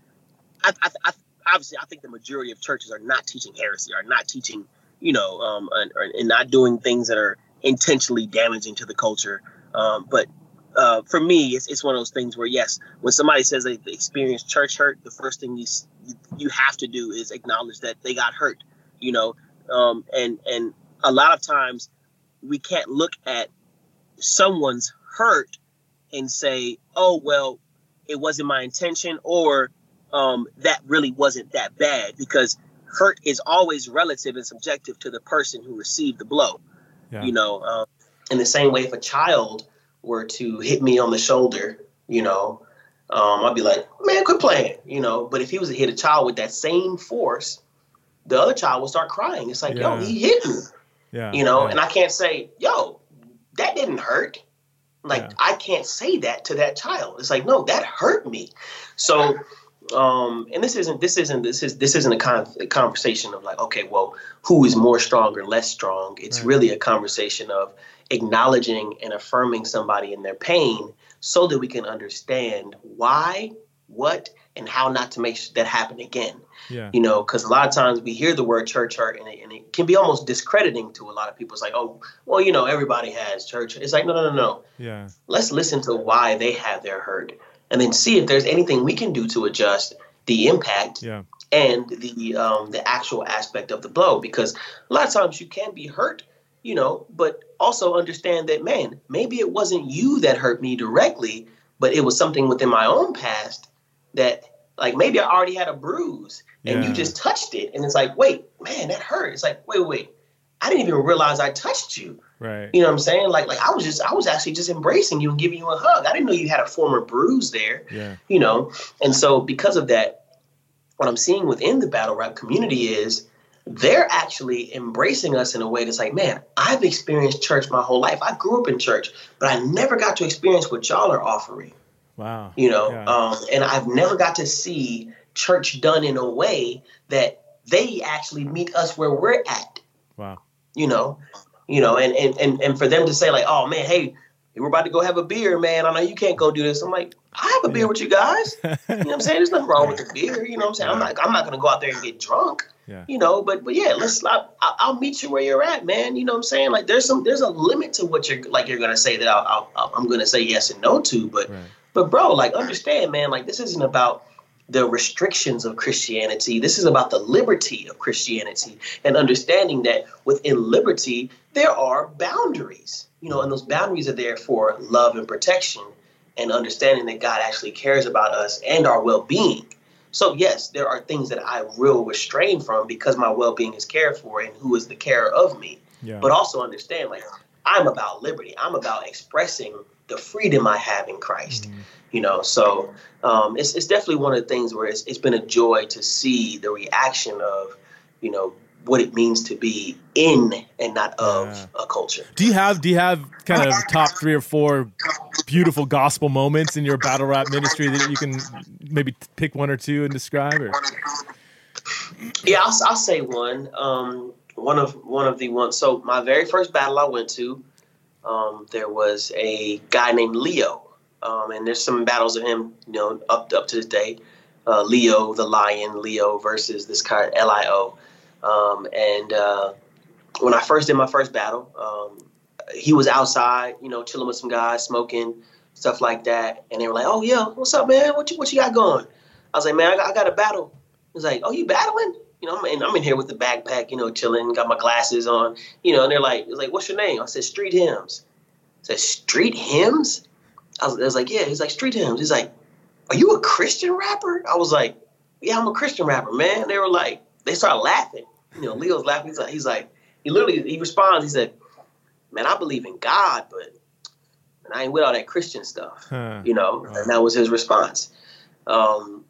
I, I, I, obviously, I think the majority of churches are not teaching heresy, are not teaching, you know, um, and, and not doing things that are intentionally damaging to the culture. Um, but uh, for me, it's, it's one of those things where, yes, when somebody says they experienced church hurt, the first thing you you have to do is acknowledge that they got hurt, you know, um, and and a lot of times we can't look at someone's hurt and say, oh well, it wasn't my intention, or um, that really wasn't that bad, because hurt is always relative and subjective to the person who received the blow. Yeah. You know, um, in the same way, if a child were to hit me on the shoulder, you know, um, I'd be like, man, quit playing, you know. But if he was to hit a child with that same force, the other child will start crying. It's like, yo, he hit me, yeah, you know. yeah. And I can't say, yo, that didn't hurt. Like Yeah. I can't say that to that child. It's like, no, that hurt me. So, um, and this isn't this isn't this is this isn't a, con- a conversation of like, okay, well, who is more strong or less strong? It's Right. really a conversation of acknowledging and affirming somebody in their pain, so that we can understand why, what, and how not to make that happen again yeah, you know, because a lot of times we hear the word church hurt and it, and it can be almost discrediting to a lot of people. It's like, oh, well, you know, everybody has church. It's like, no, no, no, no. yeah, Let's listen to why they have their hurt and then see if there's anything we can do to adjust the impact yeah, and the um, the actual aspect of the blow. Because a lot of times you can be hurt, you know, but also understand that, man, maybe it wasn't you that hurt me directly, but it was something within my own past that, like, maybe I already had a bruise and Yeah. you just touched it. And it's like, wait, man, that hurt. It's like, wait, wait, wait. I didn't even realize I touched you. right, You know what I'm saying? Like, like I was just, I was actually just embracing you and giving you a hug. I didn't know you had a former bruise there yeah, you know and so because of that what i'm seeing within the battle rap community is they're actually embracing us in a way that's like man i've experienced church my whole life i grew up in church but i never got to experience what y'all are offering wow, you know Yeah. um, and i've never got to see church done in a way that they actually meet us where we're at wow, you know you know and and and, and for them to say like oh man hey we're about to go have a beer man. I know you can't go do this. I'm like i have a beer with you guys. You know what i'm saying? There's nothing wrong with the beer you know what i'm saying? I'm not i'm not gonna go out there and get drunk Yeah. you know but but yeah let's I, I- i'll meet you where you're at man you know what i'm saying? Like there's some there's a limit to what you're like you're gonna say that I'll, I'll, i'm gonna say yes and no to but right, but bro, like understand, man, like this isn't about the restrictions of Christianity. This is about the liberty of Christianity and understanding that within liberty there are boundaries. You know, and those boundaries are there for love and protection and understanding that God actually cares about us and our well-being. So yes, there are things that I will restrain from because my well-being is cared for and who is the carer of me yeah, but also understand like I'm about liberty. I'm about expressing the freedom I have in Christ. Mhm. You know, so um, it's it's definitely one of the things where it's it's been a joy to see the reaction of, you know, what it means to be in and not of Yeah. a culture. Do you have do you have kind of top three or four beautiful gospel moments in your battle rap ministry that you can maybe pick one or two and describe? Or Yeah, I'll, I'll say one. Um, one of one of the ones. So my very first battle I went to, um, there was a guy named Leo, um, and there's some battles of him, you know, up up to this day. Uh, Leo the lion, Leo versus this guy Lio, um, and uh, when I first did my first battle, um, he was outside, you know, chilling with some guys, smoking stuff like that, and they were like, "Oh yeah, what's up, man? What you what you got going?" I was like, "Man, I got, I got a battle." He's like, "Oh, you battling?" You know, I'm in, I'm in here with the backpack, you know, chilling, got my glasses on, you know, and they're like, "It's like, what's your name?" I said, "Street Hymns." I said, "Street Hymns?" I was, I was like, "Yeah." He's like, "Street Hymns." He's like, "Are you a Christian rapper?" I was like, "Yeah, I'm a Christian rapper, man." They were like, they started laughing. You know, Leo's laughing. He's like, he's like, he literally he responds. He said, "Man, I believe in God, but I ain't with all that Christian stuff." Huh. You know, and that was his response. Um,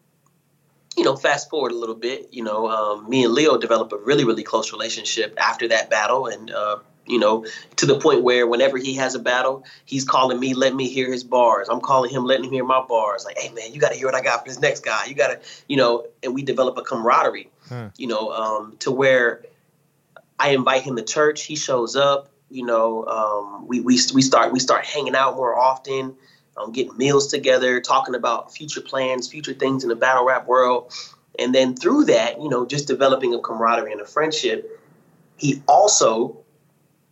you know, fast forward a little bit. You know, um, me and Leo developed a really, really close relationship after that battle, and uh, you know, to the point where whenever he has a battle, he's calling me, let me hear his bars. I'm calling him, letting him hear my bars. Like, hey man, you got to hear what I got for this next guy. You got to, you know, and we develop a camaraderie. Hmm. You know, um, to where I invite him to church. He shows up. You know, um, we, we we start we start hanging out more often, um, getting meals together, talking about future plans, future things in the battle rap world, and then through that, you know, just developing a camaraderie and a friendship. He also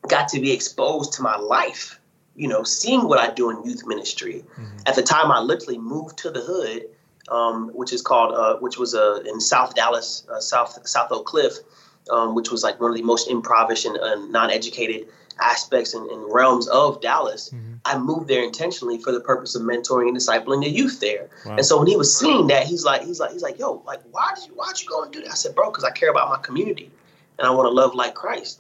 got to be exposed to my life. You know, seeing what I do in youth ministry. Mm-hmm. At the time, I literally moved to the hood, um, which is called, uh, which was uh, in South Dallas, uh, South South Oak Cliff um, which was like one of the most impoverished and uh, non-educated aspects and, and, realms of Dallas. Mm-hmm. I moved there intentionally for the purpose of mentoring and discipling the youth there. Wow. And so when he was seeing that, he's like, he's like, he's like, yo, like, why did you, why'd you go and do that? I said, bro, because I care about my community and I want to love like Christ,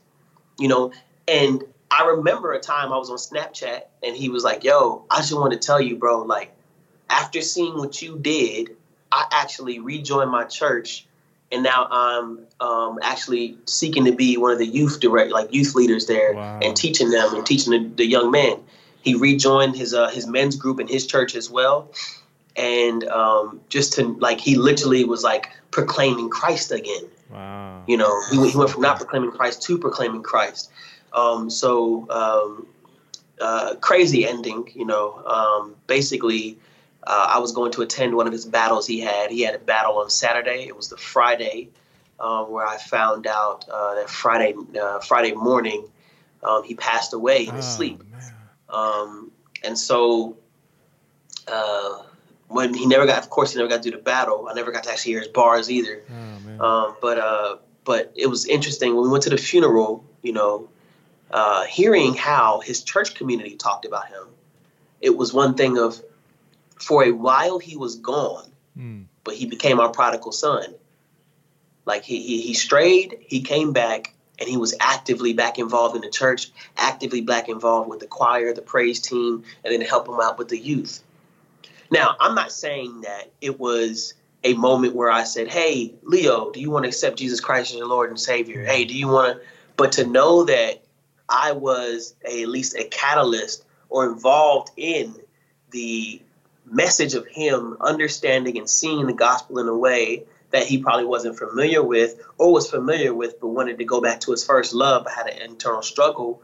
you know. And I remember a time I was on Snapchat and he was like, yo, I just want to tell you, bro, like, after seeing what you did, I actually rejoined my church and now I'm um, actually seeking to be one of the youth direct, like youth leaders there, wow. and teaching them and teaching the, the young men. He rejoined his uh, his men's group in his church as well, and um, just to like he literally was like proclaiming Christ again. Wow. You know, he, he went from not proclaiming Christ to proclaiming Christ. Um, so um, uh, crazy ending. You know, um, basically uh, I was going to attend one of his battles he had. He had a battle on Saturday. It was the Friday um, where I found out uh, that Friday uh, Friday morning um, he passed away in his oh, sleep. Um, and so uh, when he never got, of course, he never got to do the battle. I never got to actually hear his bars either. Oh, um, but uh, but it was interesting when we went to the funeral. You know, uh, hearing how his church community talked about him. It was one thing of for a while he was gone, mm. but he became our prodigal son. Like he, he he strayed, he came back, and he was actively back involved in the church, actively back involved with the choir, the praise team, and then help him out with the youth. Now, I'm not saying that it was a moment where I said, "Hey, Leo, do you want to accept Jesus Christ as your Lord and Savior? Hey, do you want to?" But to know that I was a, at least a catalyst or involved in the message of him understanding and seeing the gospel in a way that he probably wasn't familiar with or was familiar with but wanted to go back to his first love but had an internal struggle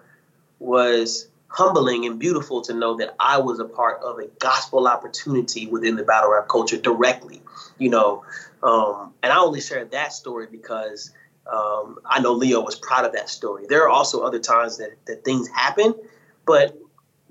was humbling and beautiful to know that I was a part of a gospel opportunity within the battle rap culture directly, you know. Um, and I only shared that story because um, I know Leo was proud of that story. There are also other times that, that things happen, but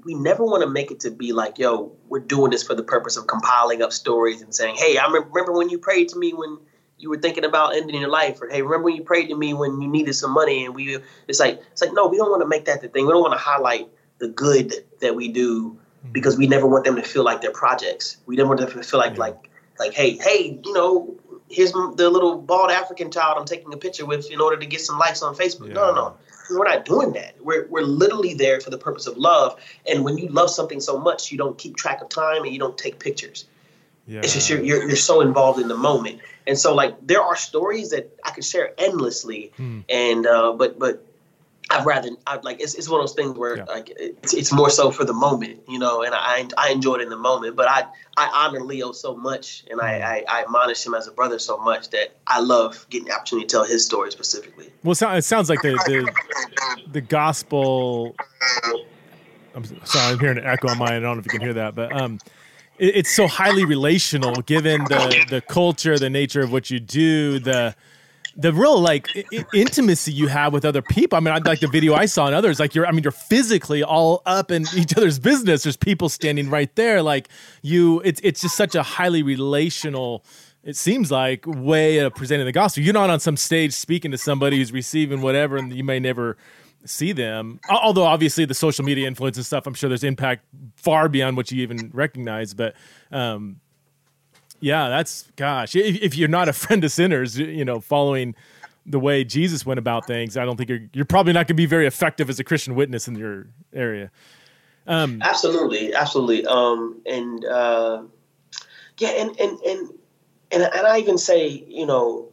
we never want to make it to be like, yo, we're doing this for the purpose of compiling up stories and saying, hey, I remember when you prayed to me when you were thinking about ending your life, or hey, remember when you prayed to me when you needed some money, and we, it's like, it's like, no, we don't want to make that the thing. We don't want to highlight the good that we do mm-hmm. because we never want them to feel like they're projects. We never want them to feel like, like, like, hey, hey, you know, here's the little bald African child I'm taking a picture with in order to get some likes on Facebook. Yeah. No, no, no we're not doing that. We're, we're literally there for the purpose of love. And when you love something so much, you don't keep track of time and you don't take pictures. Yeah. It's just you're, you're, you're so involved in the moment. And so like there are stories that I could share endlessly. Hmm. And uh, but but I'd rather I'd like it's, it's one of those things where yeah. like it's, it's more so for the moment, you know, and I I enjoy it in the moment. But I I honor Leo so much, and I, mm. I, I admonish him as a brother so much that I love getting the opportunity to tell his story specifically. Well, it sounds like the the, the gospel. I'm sorry, I'm hearing an echo on mine. I don't know if you can hear that, but um, it, it's so highly relational given the the culture, the nature of what you do, the the real like I- intimacy you have with other people. I mean, I like the video I saw and others. Like you're, I mean, you're physically all up in each other's business. There's people standing right there. Like you, it's it's just such a highly relational. It seems like way of presenting the gospel. You're not on some stage speaking to somebody who's receiving whatever, and you may never see them. Although obviously the social media influence and stuff, I'm sure there's impact far beyond what you even recognize. But um, yeah, that's gosh. If, if, you're not a friend of sinners, you know, following the way Jesus went about things, I don't think you're you're probably not going to be very effective as a Christian witness in your area. Um, absolutely, absolutely. Um, and uh, yeah, and and and and and I even say, you know,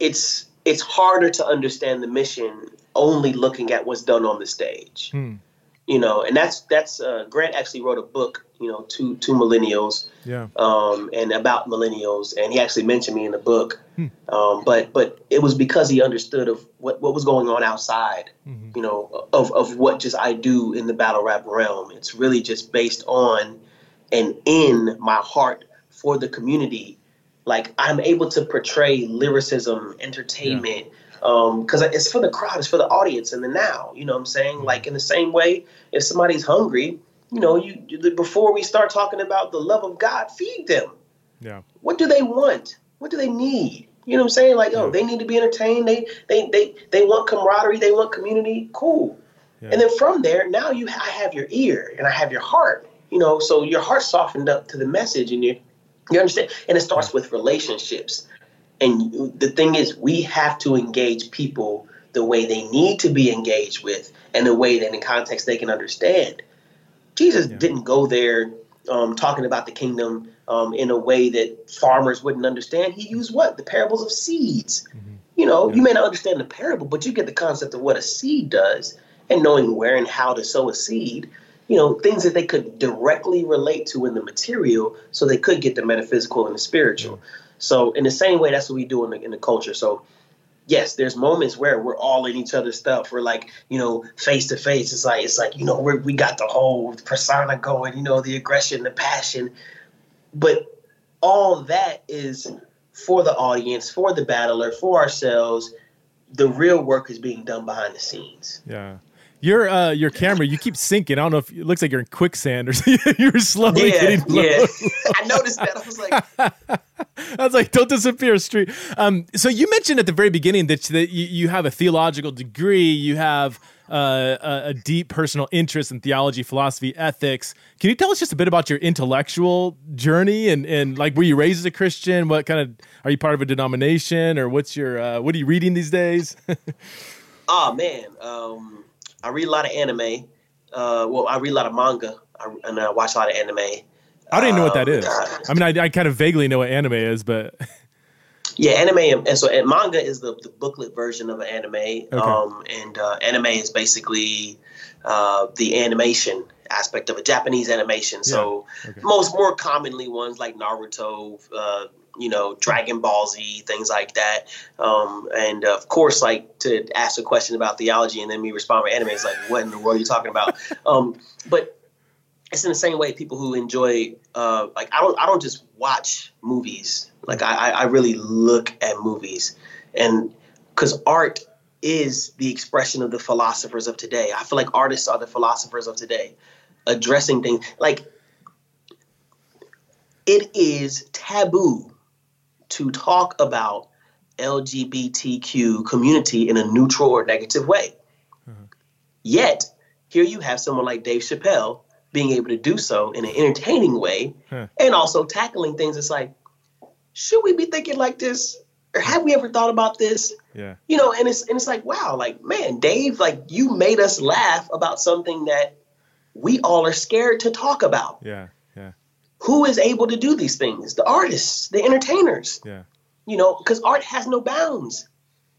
it's it's harder to understand the mission only looking at what's done on the stage. Hmm you know, and that's that's uh, Grant actually wrote a book, you know, to to millennials, yeah, um, and about millennials, and he actually mentioned me in the book, hmm. um, but but it was because he understood of what what was going on outside, mm-hmm. you know, of of what just I do in the battle rap realm. It's really just based on and in my heart for the community. Like I'm able to portray lyricism, entertainment. Yeah because um, it's for the crowd, it's for the audience in the now. You know what I'm saying? Like in the same way, if somebody's hungry, you know, you before we start talking about the love of God, feed them. Yeah. What do they want? What do they need? You know what I'm saying? Like, oh, they need to be entertained. They they they they want camaraderie. They want community. Cool. Yeah. And then from there, now you I have your ear and I have your heart. You know, so your heart softened up to the message, and you you understand. And it starts yeah. with relationships. And the thing is, we have to engage people the way they need to be engaged with and the way that in context they can understand. Jesus yeah. didn't go there um, talking about the kingdom um, in a way that farmers wouldn't understand. He used what? The parables of seeds. Mm-hmm. You know, yeah. you may not understand the parable, but you get the concept of what a seed does and knowing where and how to sow a seed. You know, things that they could directly relate to in the material so they could get the metaphysical and the spiritual. Yeah. So in the same way, that's what we do in the, in the culture. So yes, there's moments where we're all in each other's stuff. We're like, you know, face to face. It's like it's like you know we we got the whole persona going. You know, the aggression, the passion, but all that is for the audience, for the battler, for ourselves. The real work is being done behind the scenes. Yeah. Your uh, your camera, you keep sinking. I don't know if it looks like you're in quicksand or something. you're slowly yeah, getting low. Yeah, I noticed that. I was like, I was like, don't disappear, street. Um, so you mentioned at the very beginning that that you, you have a theological degree, you have uh, a, a, deep personal interest in theology, philosophy, ethics. Can you tell us just a bit about your intellectual journey and and like were you raised as a Christian? What kind of are you part of a denomination or what's your uh, what are you reading these days? oh man. Um, I read a lot of anime. Uh, well, I read a lot of manga, I, and I watch a lot of anime. I don't even know what that um. Uh, I mean, I, I, kind of vaguely know what anime is, but yeah, anime and so and manga is the, the booklet version of an anime. Okay. Um, and uh, anime is basically uh, the animation aspect of a Japanese animation. So yeah. okay. most more commonly ones like Naruto, uh, you know, Dragon Ball Z, things like that. Um, and of course, like to ask a question about theology and then me respond with anime is like, what in the world are you talking about? um, but it's in the same way people who enjoy, uh, like I don't, I don't just watch movies. Like I, I really look at movies, and because art is the expression of the philosophers of today. I feel like artists are the philosophers of today, addressing things like it is taboo to talk about LGBTQ community in a neutral or negative way. Mm-hmm. Yet, here you have someone like Dave Chappelle being able to do so in an entertaining way huh. and also tackling things It's like, should we be thinking like this? Or have we ever thought about this? Yeah. You know, and it's and it's like, wow, like, man, Dave, like you made us laugh about something that we all are scared to talk about. Yeah Yeah. who is able to do these things? The artists, the entertainers. Yeah. You know, because art has no bounds.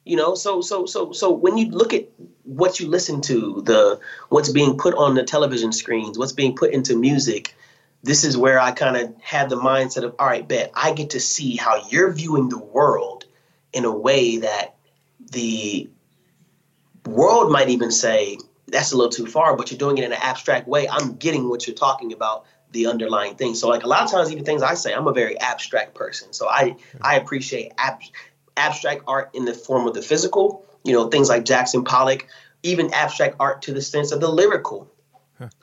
You know, so so so so when you look at what you listen to, the what's being put on the television screens, what's being put into music, this is where I kind of had the mindset of, all right, bet I get to see how you're viewing the world in a way that the world might even say that's a little too far, but you're doing it in an abstract way. I'm getting what you're talking about the underlying thing. So like a lot of times, even things I say, I'm a very abstract person. So I I appreciate ab- abstract art in the form of the physical, you know, things like Jackson Pollock, even abstract art to the sense of the lyrical.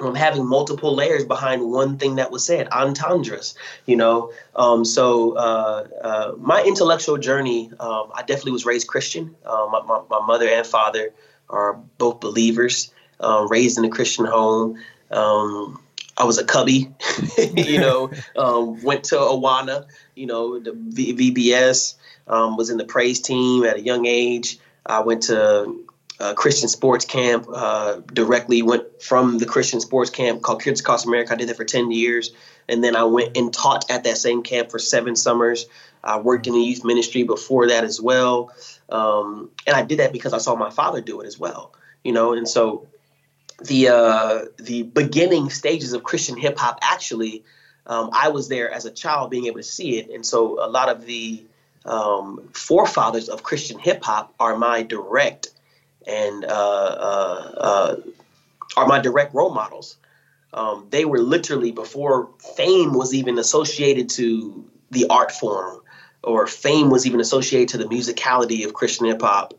Um, having multiple layers behind one thing that was said, entendres, you know. Um, so uh, uh, my intellectual journey, um, I definitely was raised Christian. Uh, my, my, my, mother and father are both believers, uh, raised in a Christian home. Um, I was a cubby, you know, um, went to Awana, you know, the v- VBS, um, was in the praise team at a young age. I went to a Christian sports camp, uh, directly went from the Christian sports camp called Kids Across America. I did that for 10 years. And then I went and taught at that same camp for seven summers. I worked in the youth ministry before that as well. Um, and I did that because I saw my father do it as well, you know, and so the uh, the beginning stages of Christian hip hop actually, um, I was there as a child being able to see it, and so a lot of the um, forefathers of Christian hip hop are my direct and uh, uh, uh, are my direct role models. Um, they were literally before fame was even associated to the art form or fame was even associated to the musicality of Christian hip hop.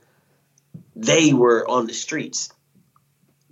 They were on the streets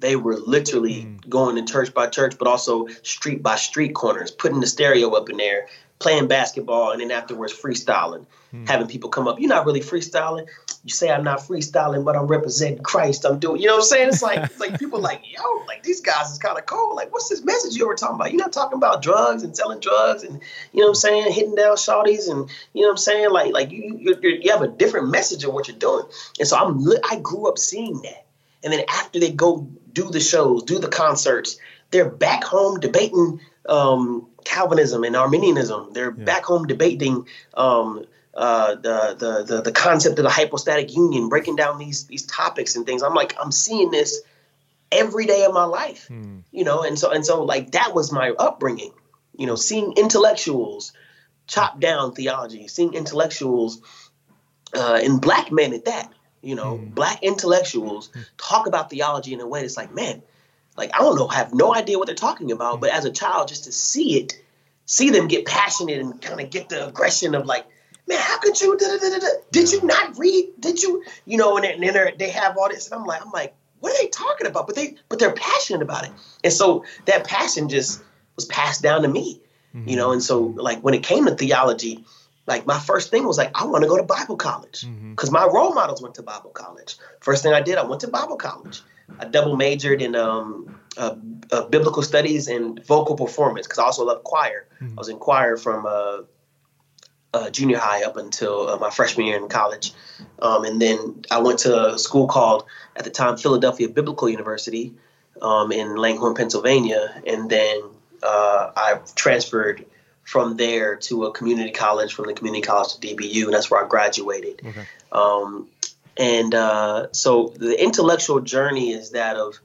they were literally mm. going to church by church, but also street by street corners, putting the stereo up in there, playing basketball, and then afterwards freestyling, mm. having people come up. You're not really freestyling. You say I'm not freestyling, but I'm representing Christ. I'm doing. You know what I'm saying? It's like it's like people like yo, like these guys is kind of cool. Like what's this message you were talking about? You're not talking about drugs and selling drugs and you know what I'm saying, hitting down shawties and you know what I'm saying. Like like you you you have a different message of what you're doing. And so I'm I grew up seeing that. And then after they go do the shows, do the concerts. They're back home debating um, Calvinism and Arminianism. They're yeah. back home debating um, uh, the, the, the the concept of the hypostatic union, breaking down these these topics and things. I'm like, I'm seeing this every day of my life, hmm. you know. And so and so, like that was my upbringing, you know, seeing intellectuals chop down theology, seeing intellectuals uh, and black men at that you know, mm. black intellectuals hmm. talk about theology in a way that's like, man, like I don't know, have no idea what they're talking about, mm. but as a child, just to see it, see them get passionate and kind of get the aggression of like, man, how could you? Da, da, da, Did you not read? Did you? You know, and, then they have all this, and I'm like, I'm like, what are they talking about? But they, but they're passionate about it, and so that passion just was passed down to me, mm-hmm. you know, and so like when it came to theology like my first thing was like I want to go to Bible college because mm-hmm. my role models went to Bible college. First thing I did, I went to Bible college. I double majored in um, uh, uh, biblical studies and vocal performance because I also love choir. Mm-hmm. I was in choir from uh, uh junior high up until uh, my freshman year in college, um, and then I went to a school called at the time Philadelphia Biblical University um, in Langhorne, Pennsylvania, and then uh, I transferred from there to a community college, from the community college to DBU, and that's where I graduated. Okay. Um, and uh, so the intellectual journey is that of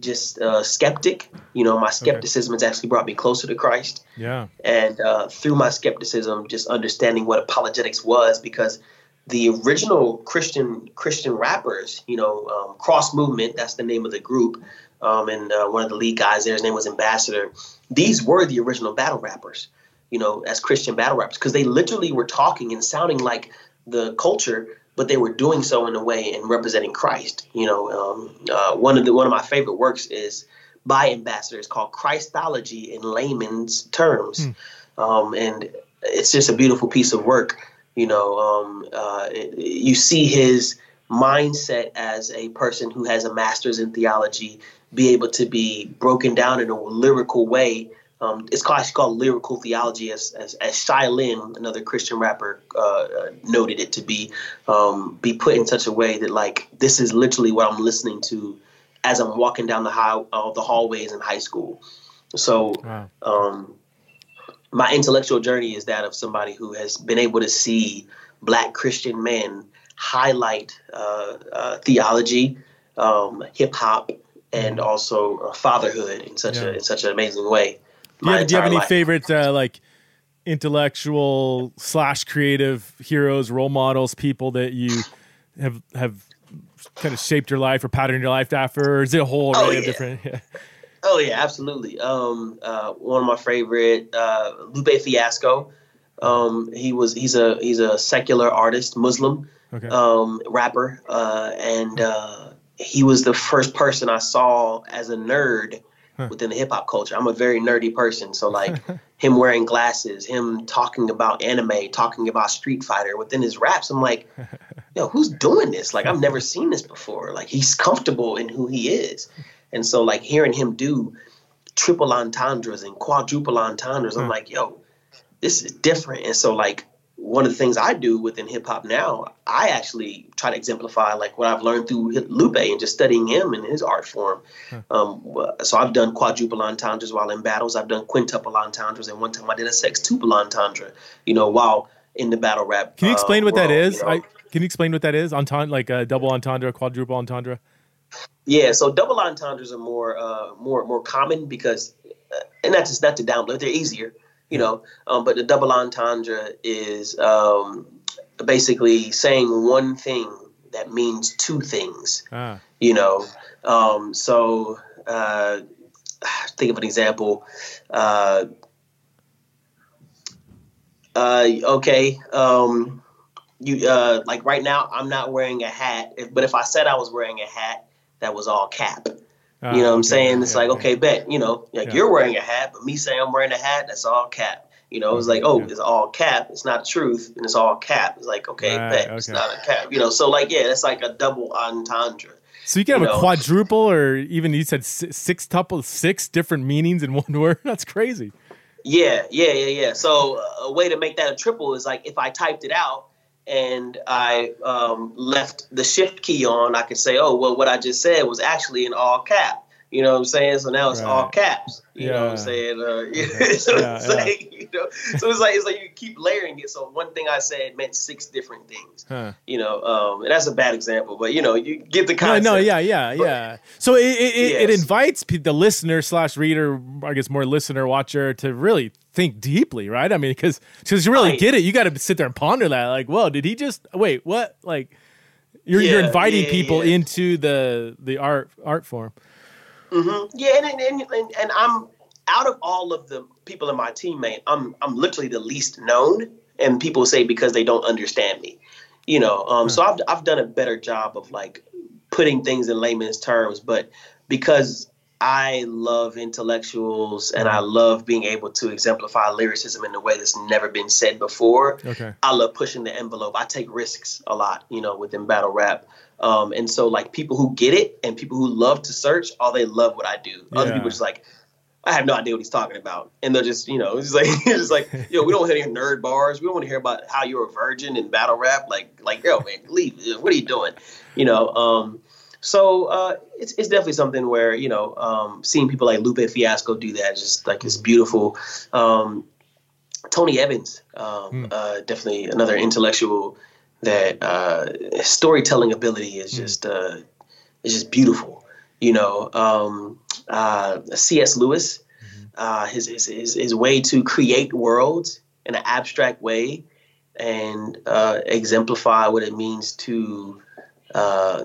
just uh, skeptic. You know, my skepticism okay. has actually brought me closer to Christ. Yeah. And uh, through my skepticism, just understanding what apologetics was, because the original Christian Christian rappers, you know, um, Cross Movement, that's the name of the group, um, and uh, one of the lead guys there, his name was Ambassador. These were the original battle rappers you know, as Christian battle rappers because they literally were talking and sounding like the culture, but they were doing so in a way and representing Christ. You know, um, uh, one of the one of my favorite works is by Ambassador's called Christology in layman's terms, hmm. um, and it's just a beautiful piece of work. You know, um, uh, it, you see his mindset as a person who has a master's in theology be able to be broken down in a lyrical way um, it's called, called lyrical theology, as as, as Shai Linne, another Christian rapper, uh, uh, noted it to be, um, be put in such a way that like this is literally what I'm listening to as I'm walking down the high, uh, the hallways in high school. So, wow. um, my intellectual journey is that of somebody who has been able to see Black Christian men highlight uh, uh, theology, um, hip hop, and mm-hmm. also uh, fatherhood in such yeah. a in such an amazing way. Do you, have, do you have any life. favorite uh, like intellectual slash creative heroes, role models, people that you have have kind of shaped your life or patterned your life after? Or is it a whole array oh, yeah. of different? Yeah. Oh yeah, absolutely. Um, uh, one of my favorite, uh, Lupe Fiasco. Um, he was he's a he's a secular artist, Muslim. okay. um, rapper, uh, and uh, he was the first person I saw as a nerd huh. within the hip hop culture. I'm a very nerdy person, so like him wearing glasses, him talking about anime, talking about Street Fighter within his raps, I'm like, yo, who's doing this? Like I've never seen this before. Like he's comfortable in who he is, and so like hearing him do triple entendres and quadruple entendres, I'm hmm. like, yo, this is different. And so like one of the things I do within hip hop now, I actually try to exemplify like what I've learned through Lupe and just studying him and his art form. Huh. Um, so I've done quadruple entendres while in battles. I've done quintuple entendres, and one time I did a sextuple entendre. You know, while in the battle rap. Can you explain uh, what world, that is? You know? I, can you explain what that is? Entendre, like a double entendre, quadruple entendre. Yeah, so double entendres are more uh, more more common because, uh, and that's just not to downplay. They're easier you know. Um, but the double entendre is um, basically saying one thing that means two things, ah. you know. Um, so uh, think of an example. Uh, uh, okay, um, you uh, like right now I'm not wearing a hat, but if I said I was wearing a hat that was all cap, Oh, you know what I'm saying? It's yeah, like, okay, bet, you know, like yeah. you're wearing a hat, but me saying I'm wearing a hat, that's all cap. You know, it's like, oh, it's all cap. It's not truth, and it's all cap. It's like, okay, right, bet okay. it's not a cap. You know, so like, yeah, it's like a double entendre. So you can have you a know? quadruple, or even you said six tuple, six different meanings in one word. That's crazy. Yeah, yeah, yeah, yeah. So a way to make that a triple is like if I typed it out and I um, left the shift key on, I could say, oh, well, what I just said was actually in all cap. You know what I'm saying? So now it's right. all caps. You yeah. know what I'm saying? Uh, yeah. so yeah, it's like you know, so it's like it's like you keep layering it. So one thing I said meant six different things. Huh. You know, um, and that's a bad example, but you know, you get the concept. No, no yeah, yeah, but, yeah. So it it, yes. it invites the listener slash reader, I guess more listener watcher, to really think deeply, right? I mean, because because you really right. get it, you got to sit there and ponder that. Like, whoa, did he just wait? What? Like, you're yeah, you're inviting yeah, people yeah. into the the art art form. Mm-hmm. Yeah, and, and, and and I'm out of all of the people in my teammate, I'm I'm literally the least known, and people say because they don't understand me, you know. Um, so I've I've done a better job of like putting things in layman's terms, but because I love intellectuals and I love being able to exemplify lyricism in a way that's never been said before. Okay. I love pushing the envelope. I take risks a lot, you know, within battle rap. Um, and so like people who get it and people who love to search, all oh, they love what I do. Yeah. Other people just like, I have no idea what he's talking about. And they're just, you know, it's like it's just like, yo, we don't want to hear nerd bars. We don't want to hear about how you're a virgin in battle rap. Like, like, yo, man, leave. What are you doing? You know, um, so uh, it's, it's definitely something where you know um, seeing people like Lupe Fiasco do that just like it's beautiful. Um, Tony Evans, um, mm. uh, definitely another intellectual that uh, storytelling ability is mm. just uh, is just beautiful. You know, um, uh, C.S. Lewis, mm-hmm. uh, his, his, his his way to create worlds in an abstract way and uh, exemplify what it means to uh,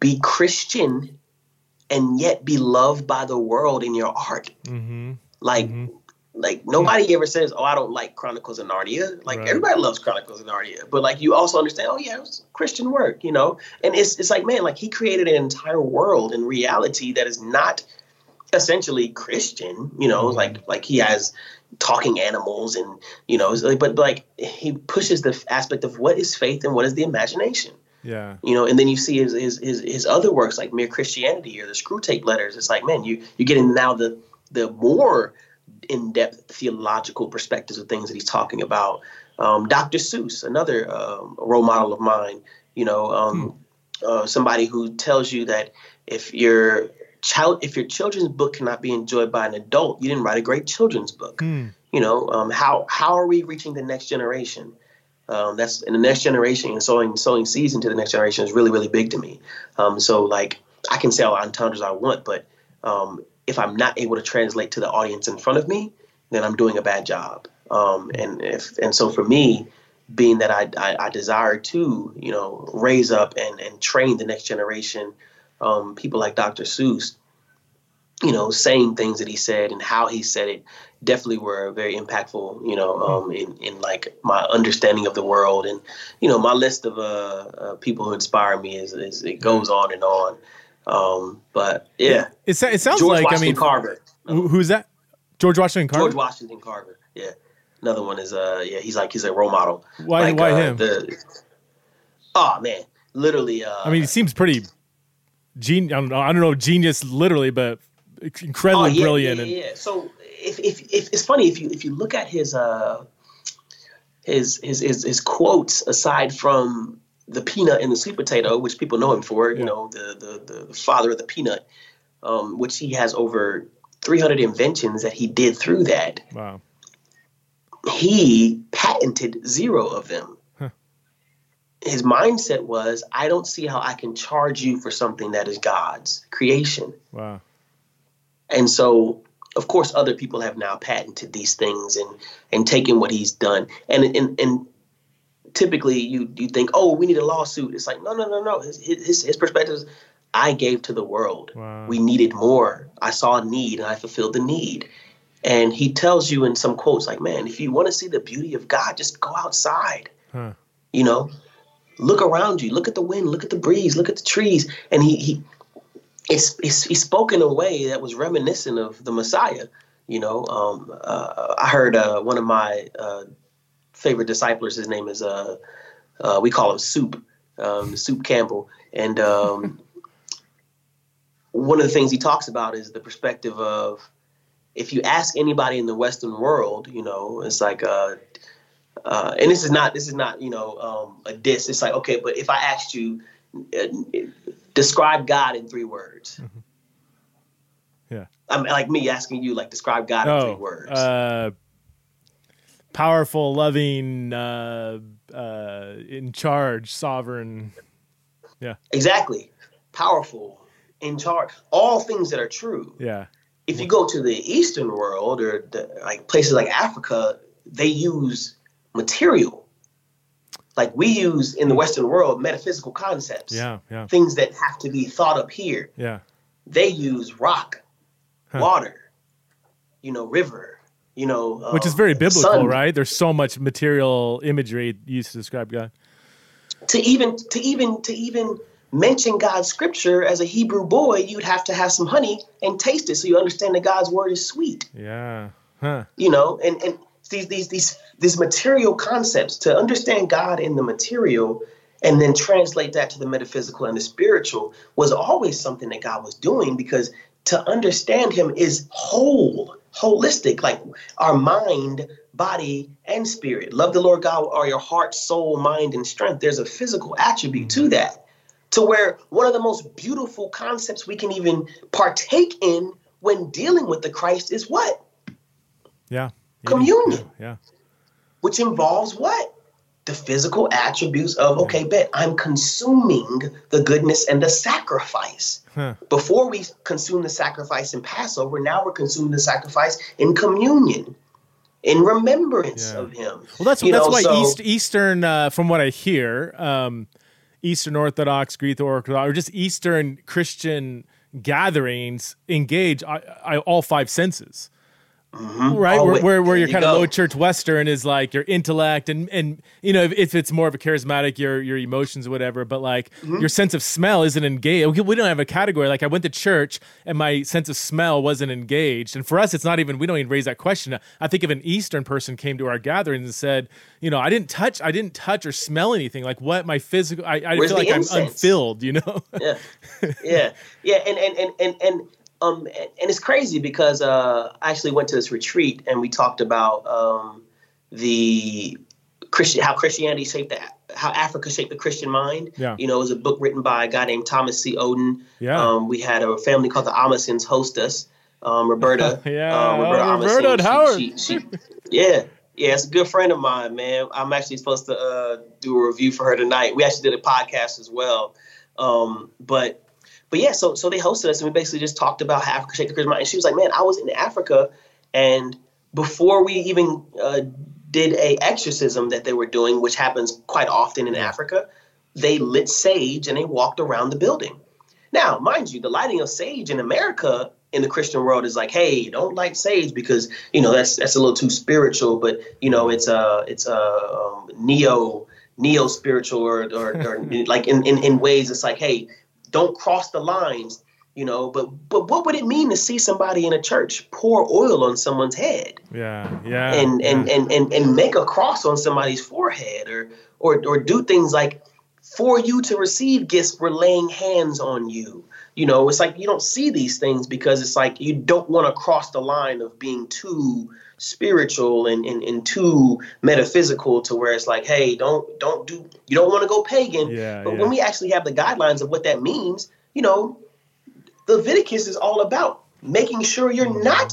be Christian and yet be loved by the world in your art. Mm-hmm. Like, mm-hmm. Like nobody ever says, "Oh, I don't like Chronicles of Narnia." Like right. everybody loves Chronicles of Narnia, but like you also understand, oh yeah, it's Christian work, you know. And it's it's like, man, like he created an entire world in reality that is not essentially Christian, you know, mm-hmm. like like he has talking animals and you know, but like he pushes the aspect of what is faith and what is the imagination. Yeah. You know, and then you see his his his, his other works like Mere Christianity or the Screwtape Letters. It's like, man, you you're getting now the the more in depth theological perspectives of things that he's talking about. Um, Dr. Seuss, another um, role model of mine. You know, um, hmm. uh, somebody who tells you that if your child, if your children's book cannot be enjoyed by an adult, you didn't write a great children's book. Hmm. You know, um, how how are we reaching the next generation? Um, that's in the next generation and sowing sowing seeds into the next generation is really really big to me. Um, so like I can say all entendres I want, but um, if I'm not able to translate to the audience in front of me, then I'm doing a bad job. Um, and if and so for me, being that I, I, I desire to you know raise up and and train the next generation, um, people like Dr. Seuss. you know, saying things that he said and how he said it definitely were very impactful, you know, um, in, in like my understanding of the world. And, you know, my list of uh, uh people who inspire me is, is it goes on and on. Um, but yeah, it, it sounds George like Washington I mean, Carver. Who's that? George Washington Carver. George Washington Carver. Yeah. Another one is uh yeah he's like he's a role model. Why like, why uh, him? The, oh man, literally. Uh, I mean, he seems pretty genius. I don't know. I don't know genius literally, but incredibly oh, yeah, brilliant. Yeah, and, yeah. So if, if if it's funny if you if you look at his uh his his his, his quotes aside from the peanut and the sweet potato, which people know him for, you Yeah. know, the, the the father of the peanut, um, which he has over 300 inventions that he did through that. wow. he patented zero of them. Huh. His mindset was, I don't see how I can charge you for something that is God's creation. Wow. And so, of course, other people have now patented these things and and taken what he's done. And and and typically, you you think, oh, we need a lawsuit. It's like, no, no, no, no. His his, his perspective is, I gave to the world. Wow. We needed more. I saw a need, and I fulfilled the need. And he tells you in some quotes, like, man, if you want to see the beauty of God, just go outside. Huh. You know, look around you, look at the wind, look at the breeze, look at the trees. And he he it's, it's he spoke in a way that was reminiscent of the Messiah. You know, um, uh, I heard uh, one of my uh, favorite disciples. His name is uh, uh, we call him Soup, um, Soup Campbell, and um, one of the things he talks about is the perspective of if you ask anybody in the Western world, you know, it's like uh, uh, and this is not this is not you know um, a diss. It's like okay, but if I asked you, uh, describe God in three words. Yeah. I'm like me asking you, like describe God in three words. uh, powerful, loving, uh, uh, in charge, sovereign. Yeah. Exactly, powerful, in charge, all things that are true. Yeah. If you go to the Eastern world or the, like places like Africa, they use material. Like we use in the Western world metaphysical concepts, Yeah. Yeah. things that have to be thought up here. Yeah. They use rock, Huh. water, you know, river, you know, Which is very uh, biblical, sun. right? There's so much material imagery used to describe God. to even to even to even mention God's scripture as a Hebrew boy, you'd have to have some honey and taste it so you understand that God's word is sweet. Yeah. Huh. You know, and and these these these these material concepts to understand God in the material and then translate that to the metaphysical and the spiritual was always something that God was doing because to understand him is whole, holistic, like our mind, body, and spirit. Love the Lord God or your heart, soul, mind, and strength. There's a physical attribute to that. To where one of the most beautiful concepts we can even partake in when dealing with the Christ is what? Yeah. Yeah. Communion. Yeah. which involves what? The physical attributes of, okay, bet I'm consuming the goodness and the sacrifice. Huh. Before we consume the sacrifice in Passover, now we're consuming the sacrifice in communion, in remembrance Yeah. of Him. Well, that's You that's know, why so- East Eastern, uh, from what I hear, um, Eastern Orthodox, Greek Orthodox, or just Eastern Christian gatherings engage I, I, all five senses. Right, Oh, where, where, where your you kind of low church Western is like your intellect and and you know if, if it's more of a charismatic your your emotions or whatever, but like Mm-hmm. your sense of smell isn't engaged. We, don't have a category. Like I went to church and my sense of smell wasn't engaged, and for us it's not even we don't even raise that question. I think if an Eastern person came to our gatherings and said, you know, I didn't touch, I didn't touch or smell anything. Like what my physical, I, I feel like I'm incense? unfilled. You know. yeah, yeah, yeah, and and and and and um and, and it's crazy because uh, I actually went to this retreat and we talked about um the Christian how Christianity shaped that how Africa shaped the Christian mind. Yeah. you know, it was a book written by a guy named Thomas C. Oden. Yeah. um, we had a family called the Amasins host us. Um, Roberta, Yeah. um, Roberta, Oh, Roberta and she- Howard. she- she- yeah, yeah, it's a good friend of mine, man. I'm actually supposed to uh, do a review for her tonight. We actually did a podcast as well. Um, but but yeah, so so they hosted us and we basically just talked about how Africa shaped the Christian mind. And she was like, "Man, I was in Africa, and before we even uh, did a exorcism that they were doing, which happens quite often in Africa, they lit sage and they walked around the building. Now, mind you, the lighting of sage in America in the Christian world is like, hey, don't light sage because you know that's that's a little too spiritual, but you know it's a it's a um, neo neo spiritual or or, or like in, in in ways it's like, hey, don't cross the lines, you know. But but what would it mean to see somebody in a church pour oil on someone's head? Yeah, yeah, and yeah. and and and and make a cross on somebody's forehead or or or do things like for you to receive gifts, we're laying hands on you you know it's like you don't see these things because it's like you don't want to cross the line of being too spiritual and, and, and too metaphysical to where it's like hey don't don't do you don't want to go pagan yeah, but yeah. when we actually have the guidelines of what that means you know leviticus is all about making sure you're Mm-hmm. not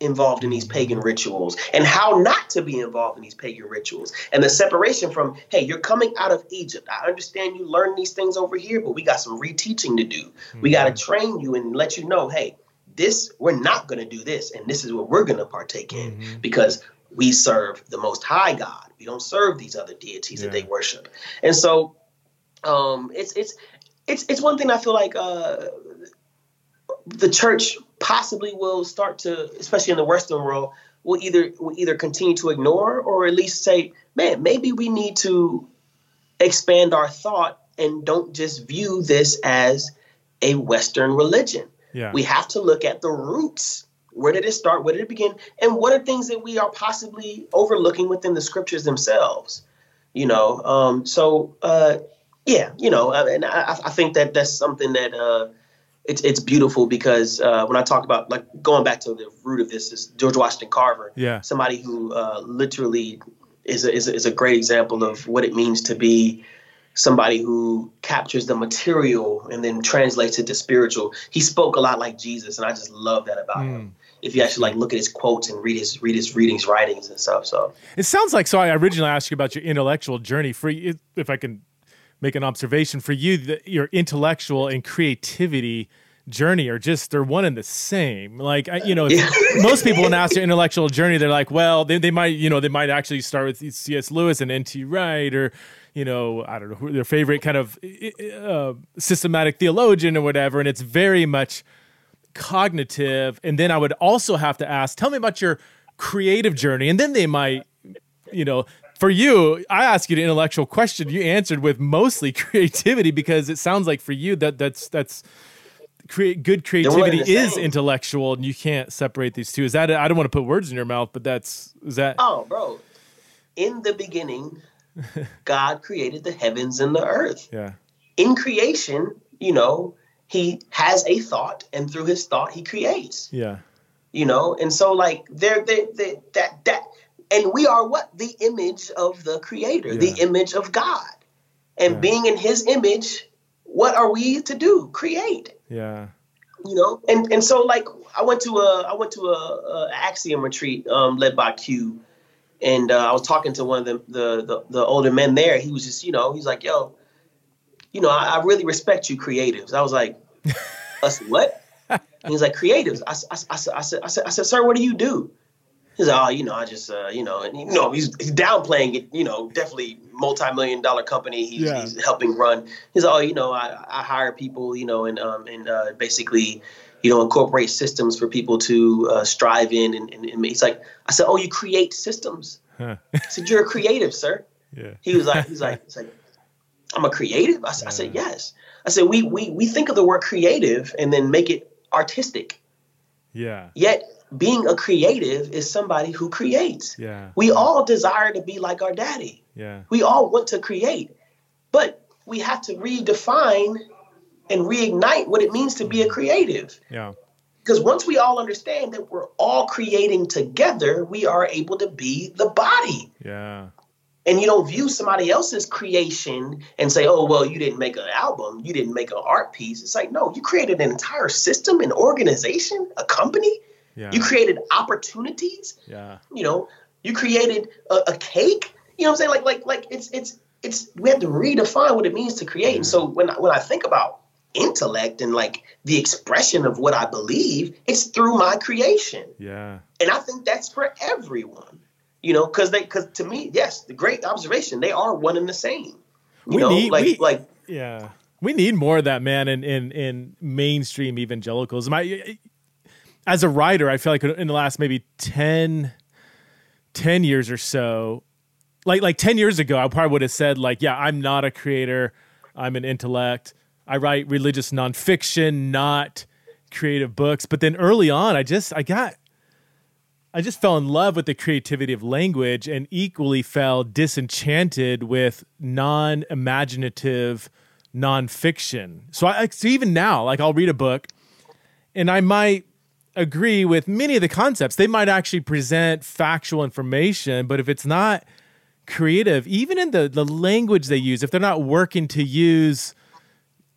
involved in these pagan rituals and how not to be involved in these pagan rituals and the separation from hey you're coming out of egypt i understand you learn these things over here but we got some reteaching to do we got to train you and let you know hey this we're not going to do this and this is what we're going to partake in Mhm. because we serve the most high god we don't serve these other deities that they worship and so um it's it's it's it's one thing i feel like uh the church possibly will start to, especially in the Western world, will either will either continue to ignore or at least say, man, maybe we need to expand our thought and don't just view this as a Western religion. Yeah. We have to look at the roots. Where did it start? Where did it begin? And what are things that we are possibly overlooking within the scriptures themselves? You know, um, so uh, yeah, you know, uh, and I, I think that that's something that uh, it's it's beautiful because uh, when I talk about like going back to the root of this is George Washington Carver, yeah. somebody who uh, literally is a, is, a, is a great example of what it means to be somebody who captures the material and then translates it to spiritual. He spoke a lot like Jesus, and I just love that about Mm. him. If you actually like look at his quotes and read his read his readings, writings, and stuff. So It sounds like so. I originally asked you about your intellectual journey. For if I can make an observation for you, that your intellectual and creativity journey are just they're one and the same. Like you know, Yeah. most people when asked their intellectual journey, they're like, well, they, they might you know they might actually start with C.S. Lewis and N.T. Wright or you know I don't know their favorite kind of uh, systematic theologian or whatever, and it's very much cognitive. And then I would also have to ask, tell me about your creative journey, and then they might you know, for you, I asked you an intellectual question. You answered with mostly creativity because it sounds like for you that that's that's create good creativity is intellectual, and you can't separate these two. Is that? I don't want to put words in your mouth, but that's is that? Oh, bro. In the beginning, God created the heavens and the earth. Yeah, In creation, you know, he has a thought, and through his thought, he creates. yeah, You know, and so like there, there that that, and we are what the image of the Creator, the image of God, and Yeah. being in His image, what are we to do? Create yeah, you know and and so like i went to a i went to a, a axiom retreat um, led by q and uh, i was talking to one of the, the the the older men there. He was just you know he's like yo you know i, I really respect you creatives. I was like "Us what? He's like creatives. I, I I, I said i said i said sir what do you do? He's like oh you know i just uh, you know and you know he's, he's downplaying it you know definitely multi-million dollar company he's, Yeah. he's helping run. He's like, oh you know i, I hire people you know and um and uh, basically you know incorporate systems for people to uh, strive in and, and, and he's like i said oh you create systems. Huh. i said you're a creative sir. Yeah, he was like he's like he's like i'm a creative? I said yes. I said we, we we think of the word creative and then make it artistic. Yeah, yet being a creative is somebody who creates. Yeah, we all desire to be like our daddy. Yeah, we all want to create, but we have to redefine and reignite what it means to be a creative. yeah, Because once we all understand that we're all creating together, we are able to be the body. yeah, And you don't view somebody else's creation and say, oh, well, you didn't make an album, you didn't make an art piece. It's like, no, you created an entire system, an organization, a company. yeah, You created opportunities yeah, you know, you created a, a cake. You know what I'm saying? Like, like, like it's, it's, it's. We have to redefine what it means to create. And mm. so when, when I think about intellect and like the expression of what I believe, it's through my creation, yeah. and I think that's for everyone. You know, because they, because to me, yes, the great observation, they are one and the same. You We know, need- like, we- like, Yeah. We need more of that, man, in in, in mainstream evangelicalism. I as a writer, I feel like in the last maybe 10, 10 years or so, like like 10 years ago, I probably would have said, like, yeah, I'm not a creator, I'm an intellect. I write religious nonfiction, not creative books. But then early on, I just I got I just fell in love with the creativity of language and equally fell disenchanted with non-imaginative nonfiction. So I so even now, like I'll read a book and I might agree with many of the concepts. They might actually present factual information, but if it's not creative, even in the the language they use, if they're not working to use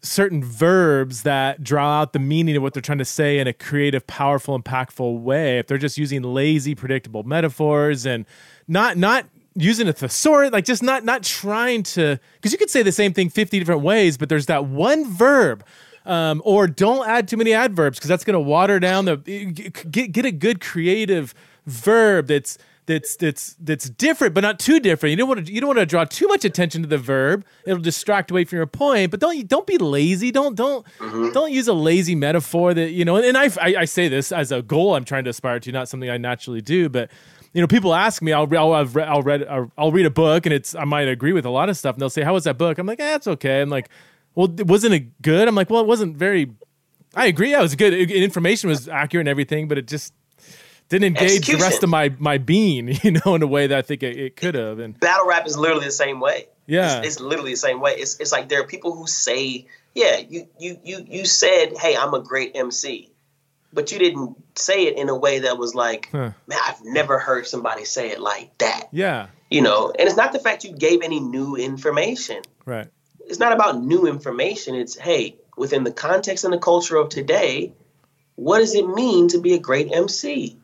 certain verbs that draw out the meaning of what they're trying to say in a creative, powerful, impactful way, if they're just using lazy, predictable metaphors and not not using a thesaurus, like just not not trying to because you could say the same thing 50 different ways, but there's that one verb. Um, or don't add too many adverbs because that's going to water down the get get a good creative verb that's that's that's that's different, but not too different. You don't want to you don't want to draw too much attention to the verb; it'll distract away from your point. But don't don't be lazy. Don't don't mm-hmm. don't use a lazy metaphor that you know. And, I, I, I say this as a goal I'm trying to aspire to, not something I naturally do. But you know, people ask me, I'll I'll I'll, I'll read I'll read a book, and it's I might agree with a lot of stuff, and they'll say, "How was that book?" I'm like, "Eh, okay." I'm like, "Well, wasn't it good?" I'm like, "Well, it wasn't very." I agree. Yeah, it was good. Information was accurate and everything, but it just didn't engage Execution. the rest of my my being, you know, in a way that I think it, it could have. And battle rap is literally the same way. Yeah, it's, it's, literally the same way. It's it's like there are people who say, yeah, you you you you said, hey, I'm a great MC, but you didn't say it in a way that was like, huh. man, I've never heard somebody say it like that. Yeah, you know, and it's not the fact you gave any new information. Right. It's not about new information. It's hey, within the context and the culture of today, what does it mean to be a great MC?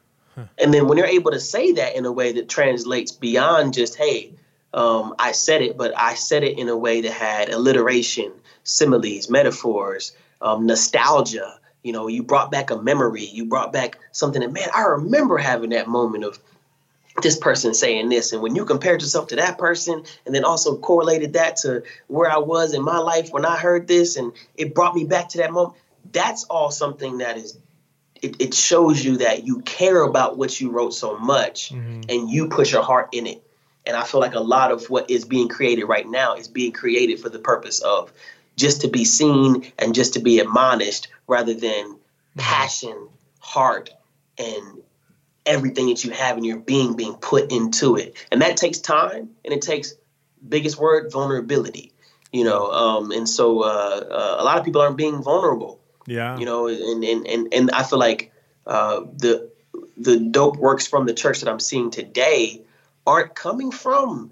And then when you're able to say that in a way that translates beyond just, hey, um, I said it, but I said it in a way that had alliteration, similes, metaphors, um, nostalgia. You know, you brought back a memory. You brought back something that, man, I remember having that moment of this person saying this. And when you compared yourself to that person and then also correlated that to where I was in my life when I heard this and it brought me back to that moment, that's all something that is it, it shows you that you care about what you wrote so much mm-hmm. and you put your heart in it. And I feel like a lot of what is being created right now is being created for the purpose of just to be seen and just to be admonished rather than mm-hmm. passion, heart, and everything that you have in your being being put into it. And that takes time and it takes biggest word vulnerability. You know, um, and so uh, uh, a lot of people aren't being vulnerable yeah. You know, and and and, and I feel like uh, the the dope works from the church that I'm seeing today aren't coming from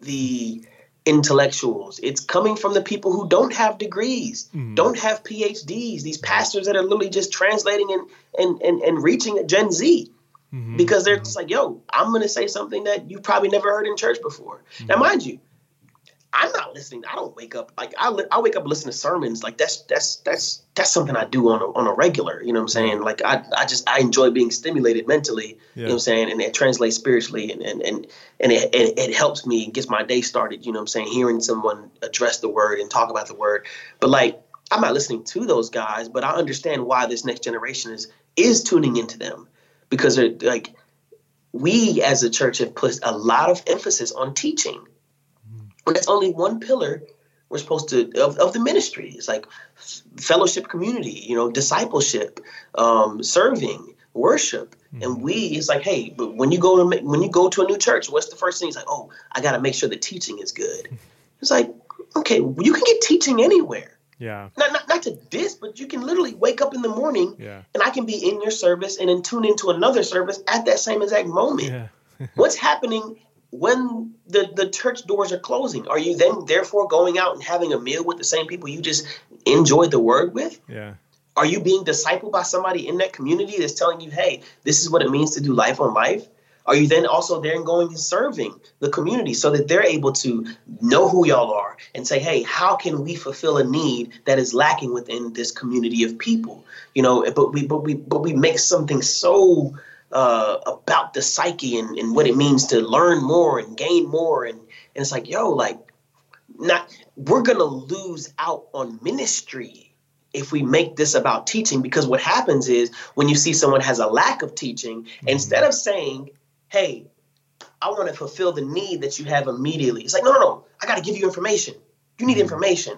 the intellectuals. It's coming from the people who don't have degrees, mm. don't have PhDs, these pastors that are literally just translating and and and, and reaching Gen Z. Mm-hmm. Because they're mm-hmm. just like, yo, I'm gonna say something that you probably never heard in church before. Mm-hmm. Now, mind you, I'm not listening. I don't wake up like I, li- I wake up and listen to sermons. Like that's that's that's that's something I do on a, on a regular. You know what I'm saying? Like I, I just I enjoy being stimulated mentally. Yeah. You know what I'm saying? And it translates spiritually, and and and, and it, it, it helps me and gets my day started. You know what I'm saying? Hearing someone address the word and talk about the word. But like I'm not listening to those guys, but I understand why this next generation is is tuning into them because they're like we as a church have put a lot of emphasis on teaching but that's only one pillar we're supposed to of, of the ministry. It's like fellowship, community, you know, discipleship, um, serving, worship. Mm-hmm. And we, it's like, hey, but when you go to when you go to a new church, what's the first thing? It's like, oh, I got to make sure the teaching is good. It's like, okay, you can get teaching anywhere. Yeah. Not, not not to diss, but you can literally wake up in the morning, yeah. and I can be in your service and then tune into another service at that same exact moment. Yeah. What's happening when the, the church doors are closing, are you then therefore going out and having a meal with the same people you just enjoyed the word with? Yeah. Are you being discipled by somebody in that community that's telling you, hey, this is what it means to do life on life? Are you then also there and going and serving the community so that they're able to know who y'all are and say, hey, how can we fulfill a need that is lacking within this community of people? You know, but we but we but we make something so uh, about the psyche and, and what it means to learn more and gain more. And, and it's like, yo, like, not we're gonna lose out on ministry if we make this about teaching because what happens is when you see someone has a lack of teaching mm-hmm. instead of saying hey i want to fulfill the need that you have immediately it's like no no no i got to give you information you need mm-hmm. information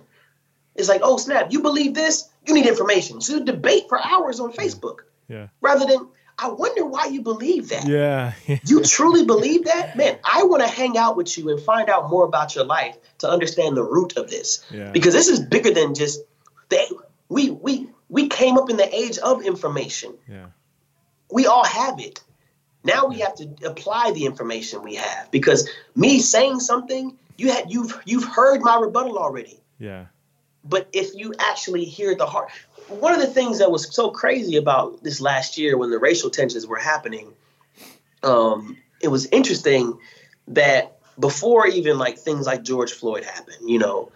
it's like oh snap you believe this you need information so you debate for hours on facebook yeah rather than I wonder why you believe that. Yeah. you truly believe that? Man, I want to hang out with you and find out more about your life to understand the root of this. Yeah. Because this is bigger than just they we we we came up in the age of information. Yeah. We all have it. Now we have to apply the information we have because me saying something, you had you've you've heard my rebuttal already. Yeah. But if you actually hear the heart, one of the things that was so crazy about this last year when the racial tensions were happening, um, it was interesting that before even like things like George Floyd happened, you know,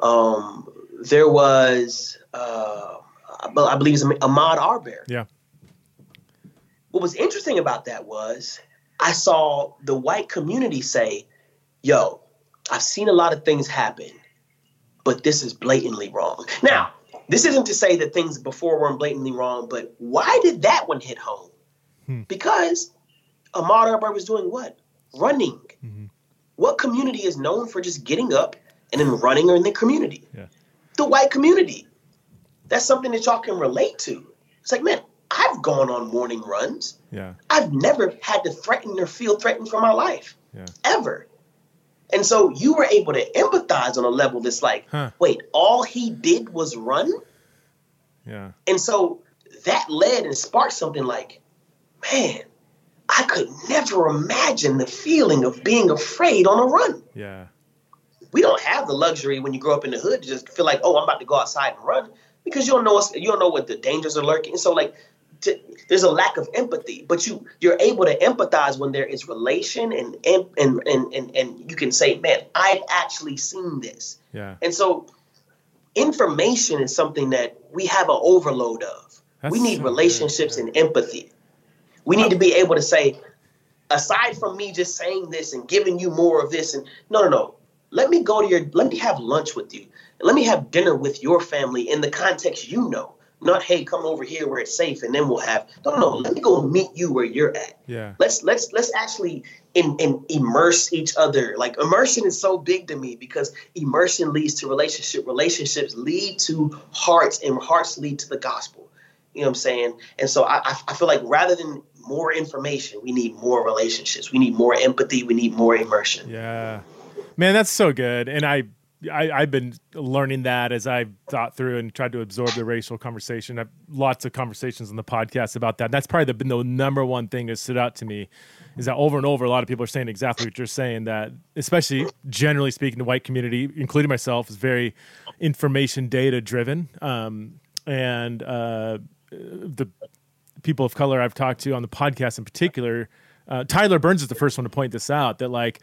um, there was uh, I believe it's Ahmaud Arbery. Yeah. What was interesting about that was I saw the white community say, "Yo, I've seen a lot of things happen, but this is blatantly wrong." Now, this isn't to say that things before weren't blatantly wrong, but why did that one hit home? Hmm. Because Ahmaud Arbery was doing what? Running. Mm-hmm. What community is known for just getting up and then running in the community? Yeah. The white community. That's something that y'all can relate to. It's like, man, I've gone on morning runs. Yeah. I've never had to threaten or feel threatened for my life. Yeah. Ever. And so you were able to empathize on a level that's like, huh. wait, all he did was run? Yeah. And so that led and sparked something like, man, I could never imagine the feeling of being afraid on a run. Yeah. We don't have the luxury when you grow up in the hood to just feel like, oh, I'm about to go outside and run because you don't know you don't know what the dangers are lurking. So like to, there's a lack of empathy, but you you're able to empathize when there is relation and and and and, and you can say, man, I've actually seen this. Yeah. And so information is something that we have an overload of. That's we need so relationships good. and empathy. We need to be able to say, aside from me just saying this and giving you more of this, and no, no, no. Let me go to your. Let me have lunch with you. Let me have dinner with your family in the context you know. Not hey, come over here where it's safe, and then we'll have. No, no, let me go meet you where you're at. Yeah. Let's let's let's actually in, in immerse each other. Like immersion is so big to me because immersion leads to relationship. Relationships lead to hearts, and hearts lead to the gospel. You know what I'm saying? And so I I feel like rather than more information, we need more relationships. We need more empathy. We need more immersion. Yeah, man, that's so good. And I I, have been learning that as I've thought through and tried to absorb the racial conversation. I've lots of conversations on the podcast about that. That's probably the, the number one thing that stood out to me is that over and over, a lot of people are saying exactly what you're saying. That especially generally speaking, the white community, including myself, is very information data driven. Um, and uh, the people of color I've talked to on the podcast in particular, uh, Tyler Burns is the first one to point this out. That like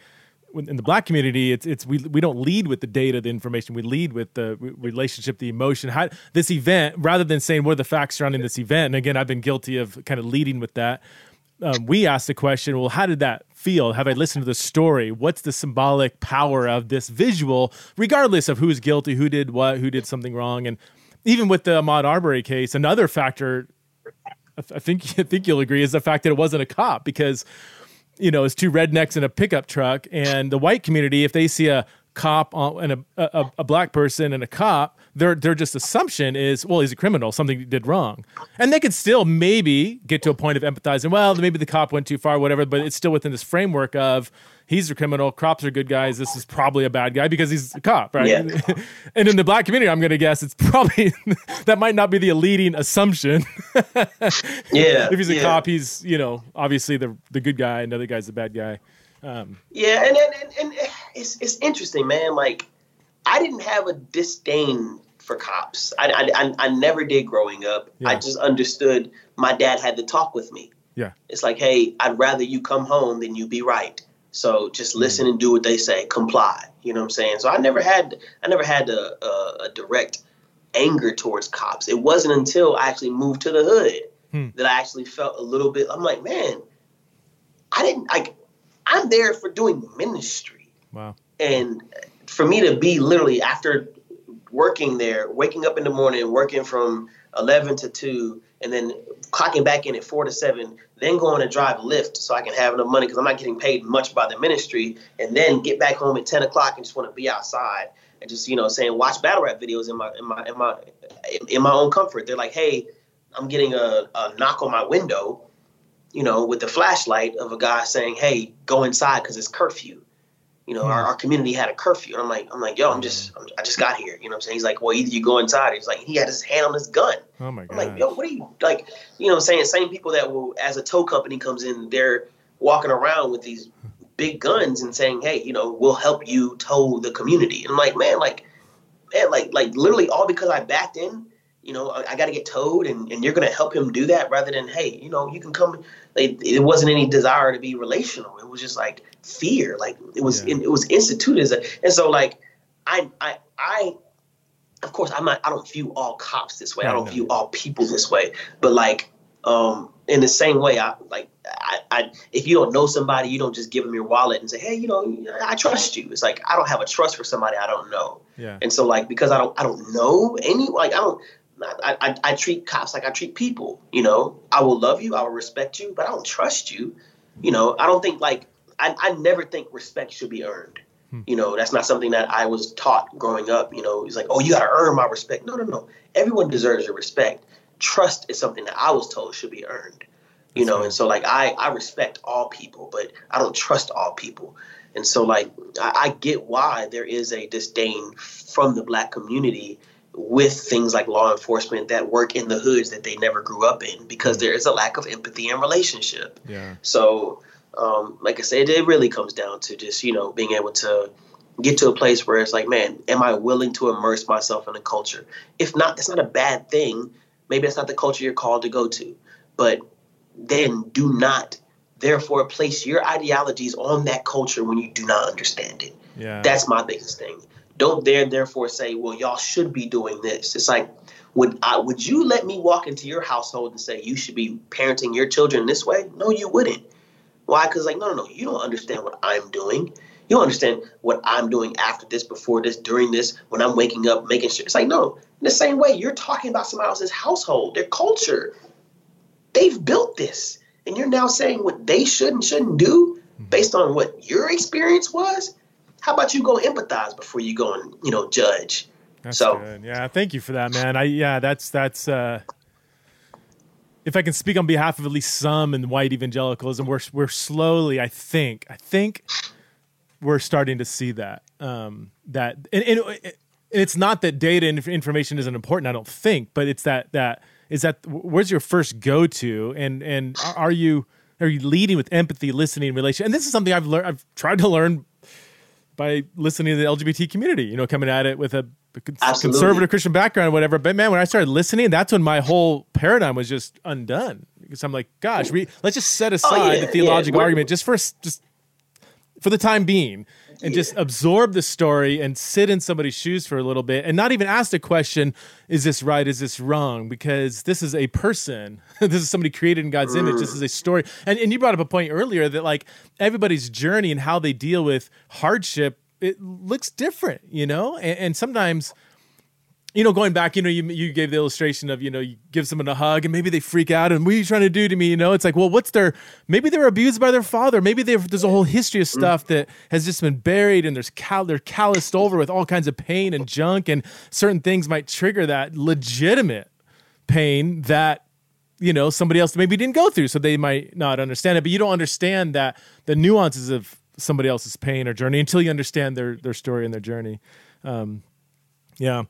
in the black community, it's it's we we don't lead with the data, the information. We lead with the relationship, the emotion. How this event, rather than saying what are the facts surrounding this event. And again, I've been guilty of kind of leading with that. Um, we asked the question, well, how did that feel? Have I listened to the story? What's the symbolic power of this visual, regardless of who's guilty, who did what, who did something wrong, and even with the Ahmaud Arbery case, another factor I think I think you'll agree is the fact that it wasn't a cop because you know, it's two rednecks in a pickup truck, and the white community, if they see a cop and a, a, a, black person and a cop, their their just assumption is, well, he's a criminal, something he did wrong, and they could still maybe get to a point of empathizing. Well, maybe the cop went too far, whatever, but it's still within this framework of he's a criminal, cops are good guys. This is probably a bad guy because he's a cop, right? Yeah. and in the black community, I'm going to guess it's probably that might not be the leading assumption. yeah. If he's a yeah. cop, he's you know obviously the the good guy, another guy's the bad guy. Um, yeah, and, and and, and it's it's interesting, man. Like I didn't have a disdain for cops. I, I, I, never did growing up. Yeah. I just understood my dad had to talk with me. Yeah. It's like, hey, I'd rather you come home than you be right. So just listen and do what they say, comply. You know what I'm saying? So I never had I never had a, a, a direct anger towards cops. It wasn't until I actually moved to the hood hmm. that I actually felt a little bit. I'm like, man, I didn't like. I'm there for doing ministry. Wow. And for me to be literally after working there, waking up in the morning, working from 11 to 2, and then clocking back in at 4 to 7, then going to drive Lyft so I can have enough money because I'm not getting paid much by the ministry, and then get back home at 10 o'clock and just want to be outside and just you know saying watch battle rap videos in my in my in my in my own comfort. They're like, hey, I'm getting a, a knock on my window, you know, with the flashlight of a guy saying, hey, go inside because it's curfew. You know, our, hmm. our community had a curfew. And I'm like, I'm like, yo, I'm just, I'm, i just got here. You know what I'm saying? He's like, well, either you go inside. He's like, he had his hand on his gun. Oh my god. I'm like, yo, what are you like? You know, what I'm saying same people that will, as a tow company comes in, they're walking around with these big guns and saying, hey, you know, we'll help you tow the community. And I'm like, man, like, man, like, like literally all because I backed in. You know, I, I got to get towed, and, and you're going to help him do that rather than, hey, you know, you can come. Like, it wasn't any desire to be relational. It was just like fear. Like it was, yeah. it was instituted as a, and so like, I, I, I, of course, I'm not. I don't view all cops this way. I don't view all people this way. But like, um, in the same way, I like I, I, if you don't know somebody, you don't just give them your wallet and say, hey, you know, I trust you. It's like I don't have a trust for somebody I don't know. Yeah. And so like because I don't I don't know any like I don't I, I, I treat cops like I treat people. You know, I will love you, I will respect you, but I don't trust you. You know, I don't think like I, I never think respect should be earned. Hmm. You know, that's not something that I was taught growing up. You know, it's like, oh, you got to earn my respect. No, no, no. Everyone deserves your respect. Trust is something that I was told should be earned you know and so like i i respect all people but i don't trust all people and so like I, I, get why there is a disdain from the black community with things like law enforcement that work in the hoods that they never grew up in because there is a lack of empathy and relationship yeah so um, like i said it really comes down to just you know being able to get to a place where it's like man am i willing to immerse myself in a culture if not that's not a bad thing maybe that's not the culture you're called to go to but then do not therefore place your ideologies on that culture when you do not understand it. Yeah. That's my biggest thing. Don't dare therefore say, well, y'all should be doing this. It's like, would I, would you let me walk into your household and say you should be parenting your children this way? No, you wouldn't. Why? Because like, no, no, no, you don't understand what I'm doing. You don't understand what I'm doing after this, before this, during this, when I'm waking up, making sure. It's like, no, in the same way, you're talking about somebody else's household, their culture, They've built this. And you're now saying what they should and shouldn't do mm-hmm. based on what your experience was? How about you go empathize before you go and, you know, judge? That's so, good. Yeah, thank you for that, man. I yeah, that's that's uh if I can speak on behalf of at least some in white evangelicalism, we're we're slowly, I think, I think we're starting to see that. Um, that and, and it's not that data and information isn't important. I don't think, but it's that that is that where's your first go to and and are you are you leading with empathy listening relation and this is something i've learned i've tried to learn by listening to the lgbt community you know coming at it with a Absolutely. conservative christian background or whatever but man when i started listening that's when my whole paradigm was just undone because i'm like gosh we, let's just set oh, aside oh, yeah, the theological yeah. argument just for just for the time being and just absorb the story and sit in somebody's shoes for a little bit and not even ask the question is this right? Is this wrong? Because this is a person. This is somebody created in god's image. This is a story. And, and you brought up a point earlier that like everybody's journey and how they deal with hardship it looks different you know? And, and sometimes you know, going back, you know, you you gave the illustration of, you know, you give someone a hug and maybe they freak out and what are you trying to do to me? You know, it's like, well, what's their maybe they're abused by their father. Maybe there's a whole history of mm. stuff that has just been buried and there's cal- they're calloused over with all kinds of pain and junk and certain things might trigger that legitimate pain that you know somebody else maybe didn't go through so they might not understand it but you don't understand that the nuances of somebody else's pain or journey until you understand their their story and their journey um, yeah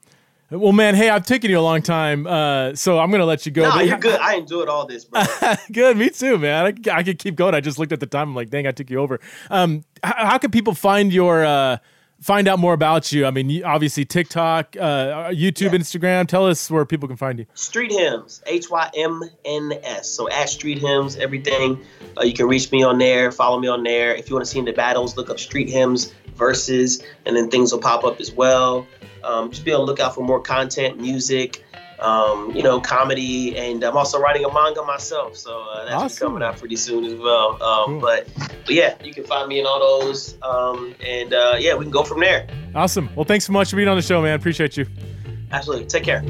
well, man, hey, I've taken you a long time, uh, so I'm gonna let you go. No, you're good. I enjoyed all this, bro. good, me too, man. I, I, could keep going. I just looked at the time. I'm like, dang, I took you over. Um, how, how can people find your uh, find out more about you? I mean, obviously TikTok, uh, YouTube, yeah. Instagram. Tell us where people can find you. Street Hymns, H Y M N S. So at Street Hymns, everything. Uh, you can reach me on there. Follow me on there. If you want to see in the battles, look up Street Hymns verses, and then things will pop up as well. Um, just be on the lookout for more content, music, um, you know, comedy, and I'm also writing a manga myself, so uh, that's awesome. coming out pretty soon as well. Um, cool. but, but, yeah, you can find me in all those, um, and uh, yeah, we can go from there. Awesome. Well, thanks so much for being on the show, man. Appreciate you. Absolutely. Take care.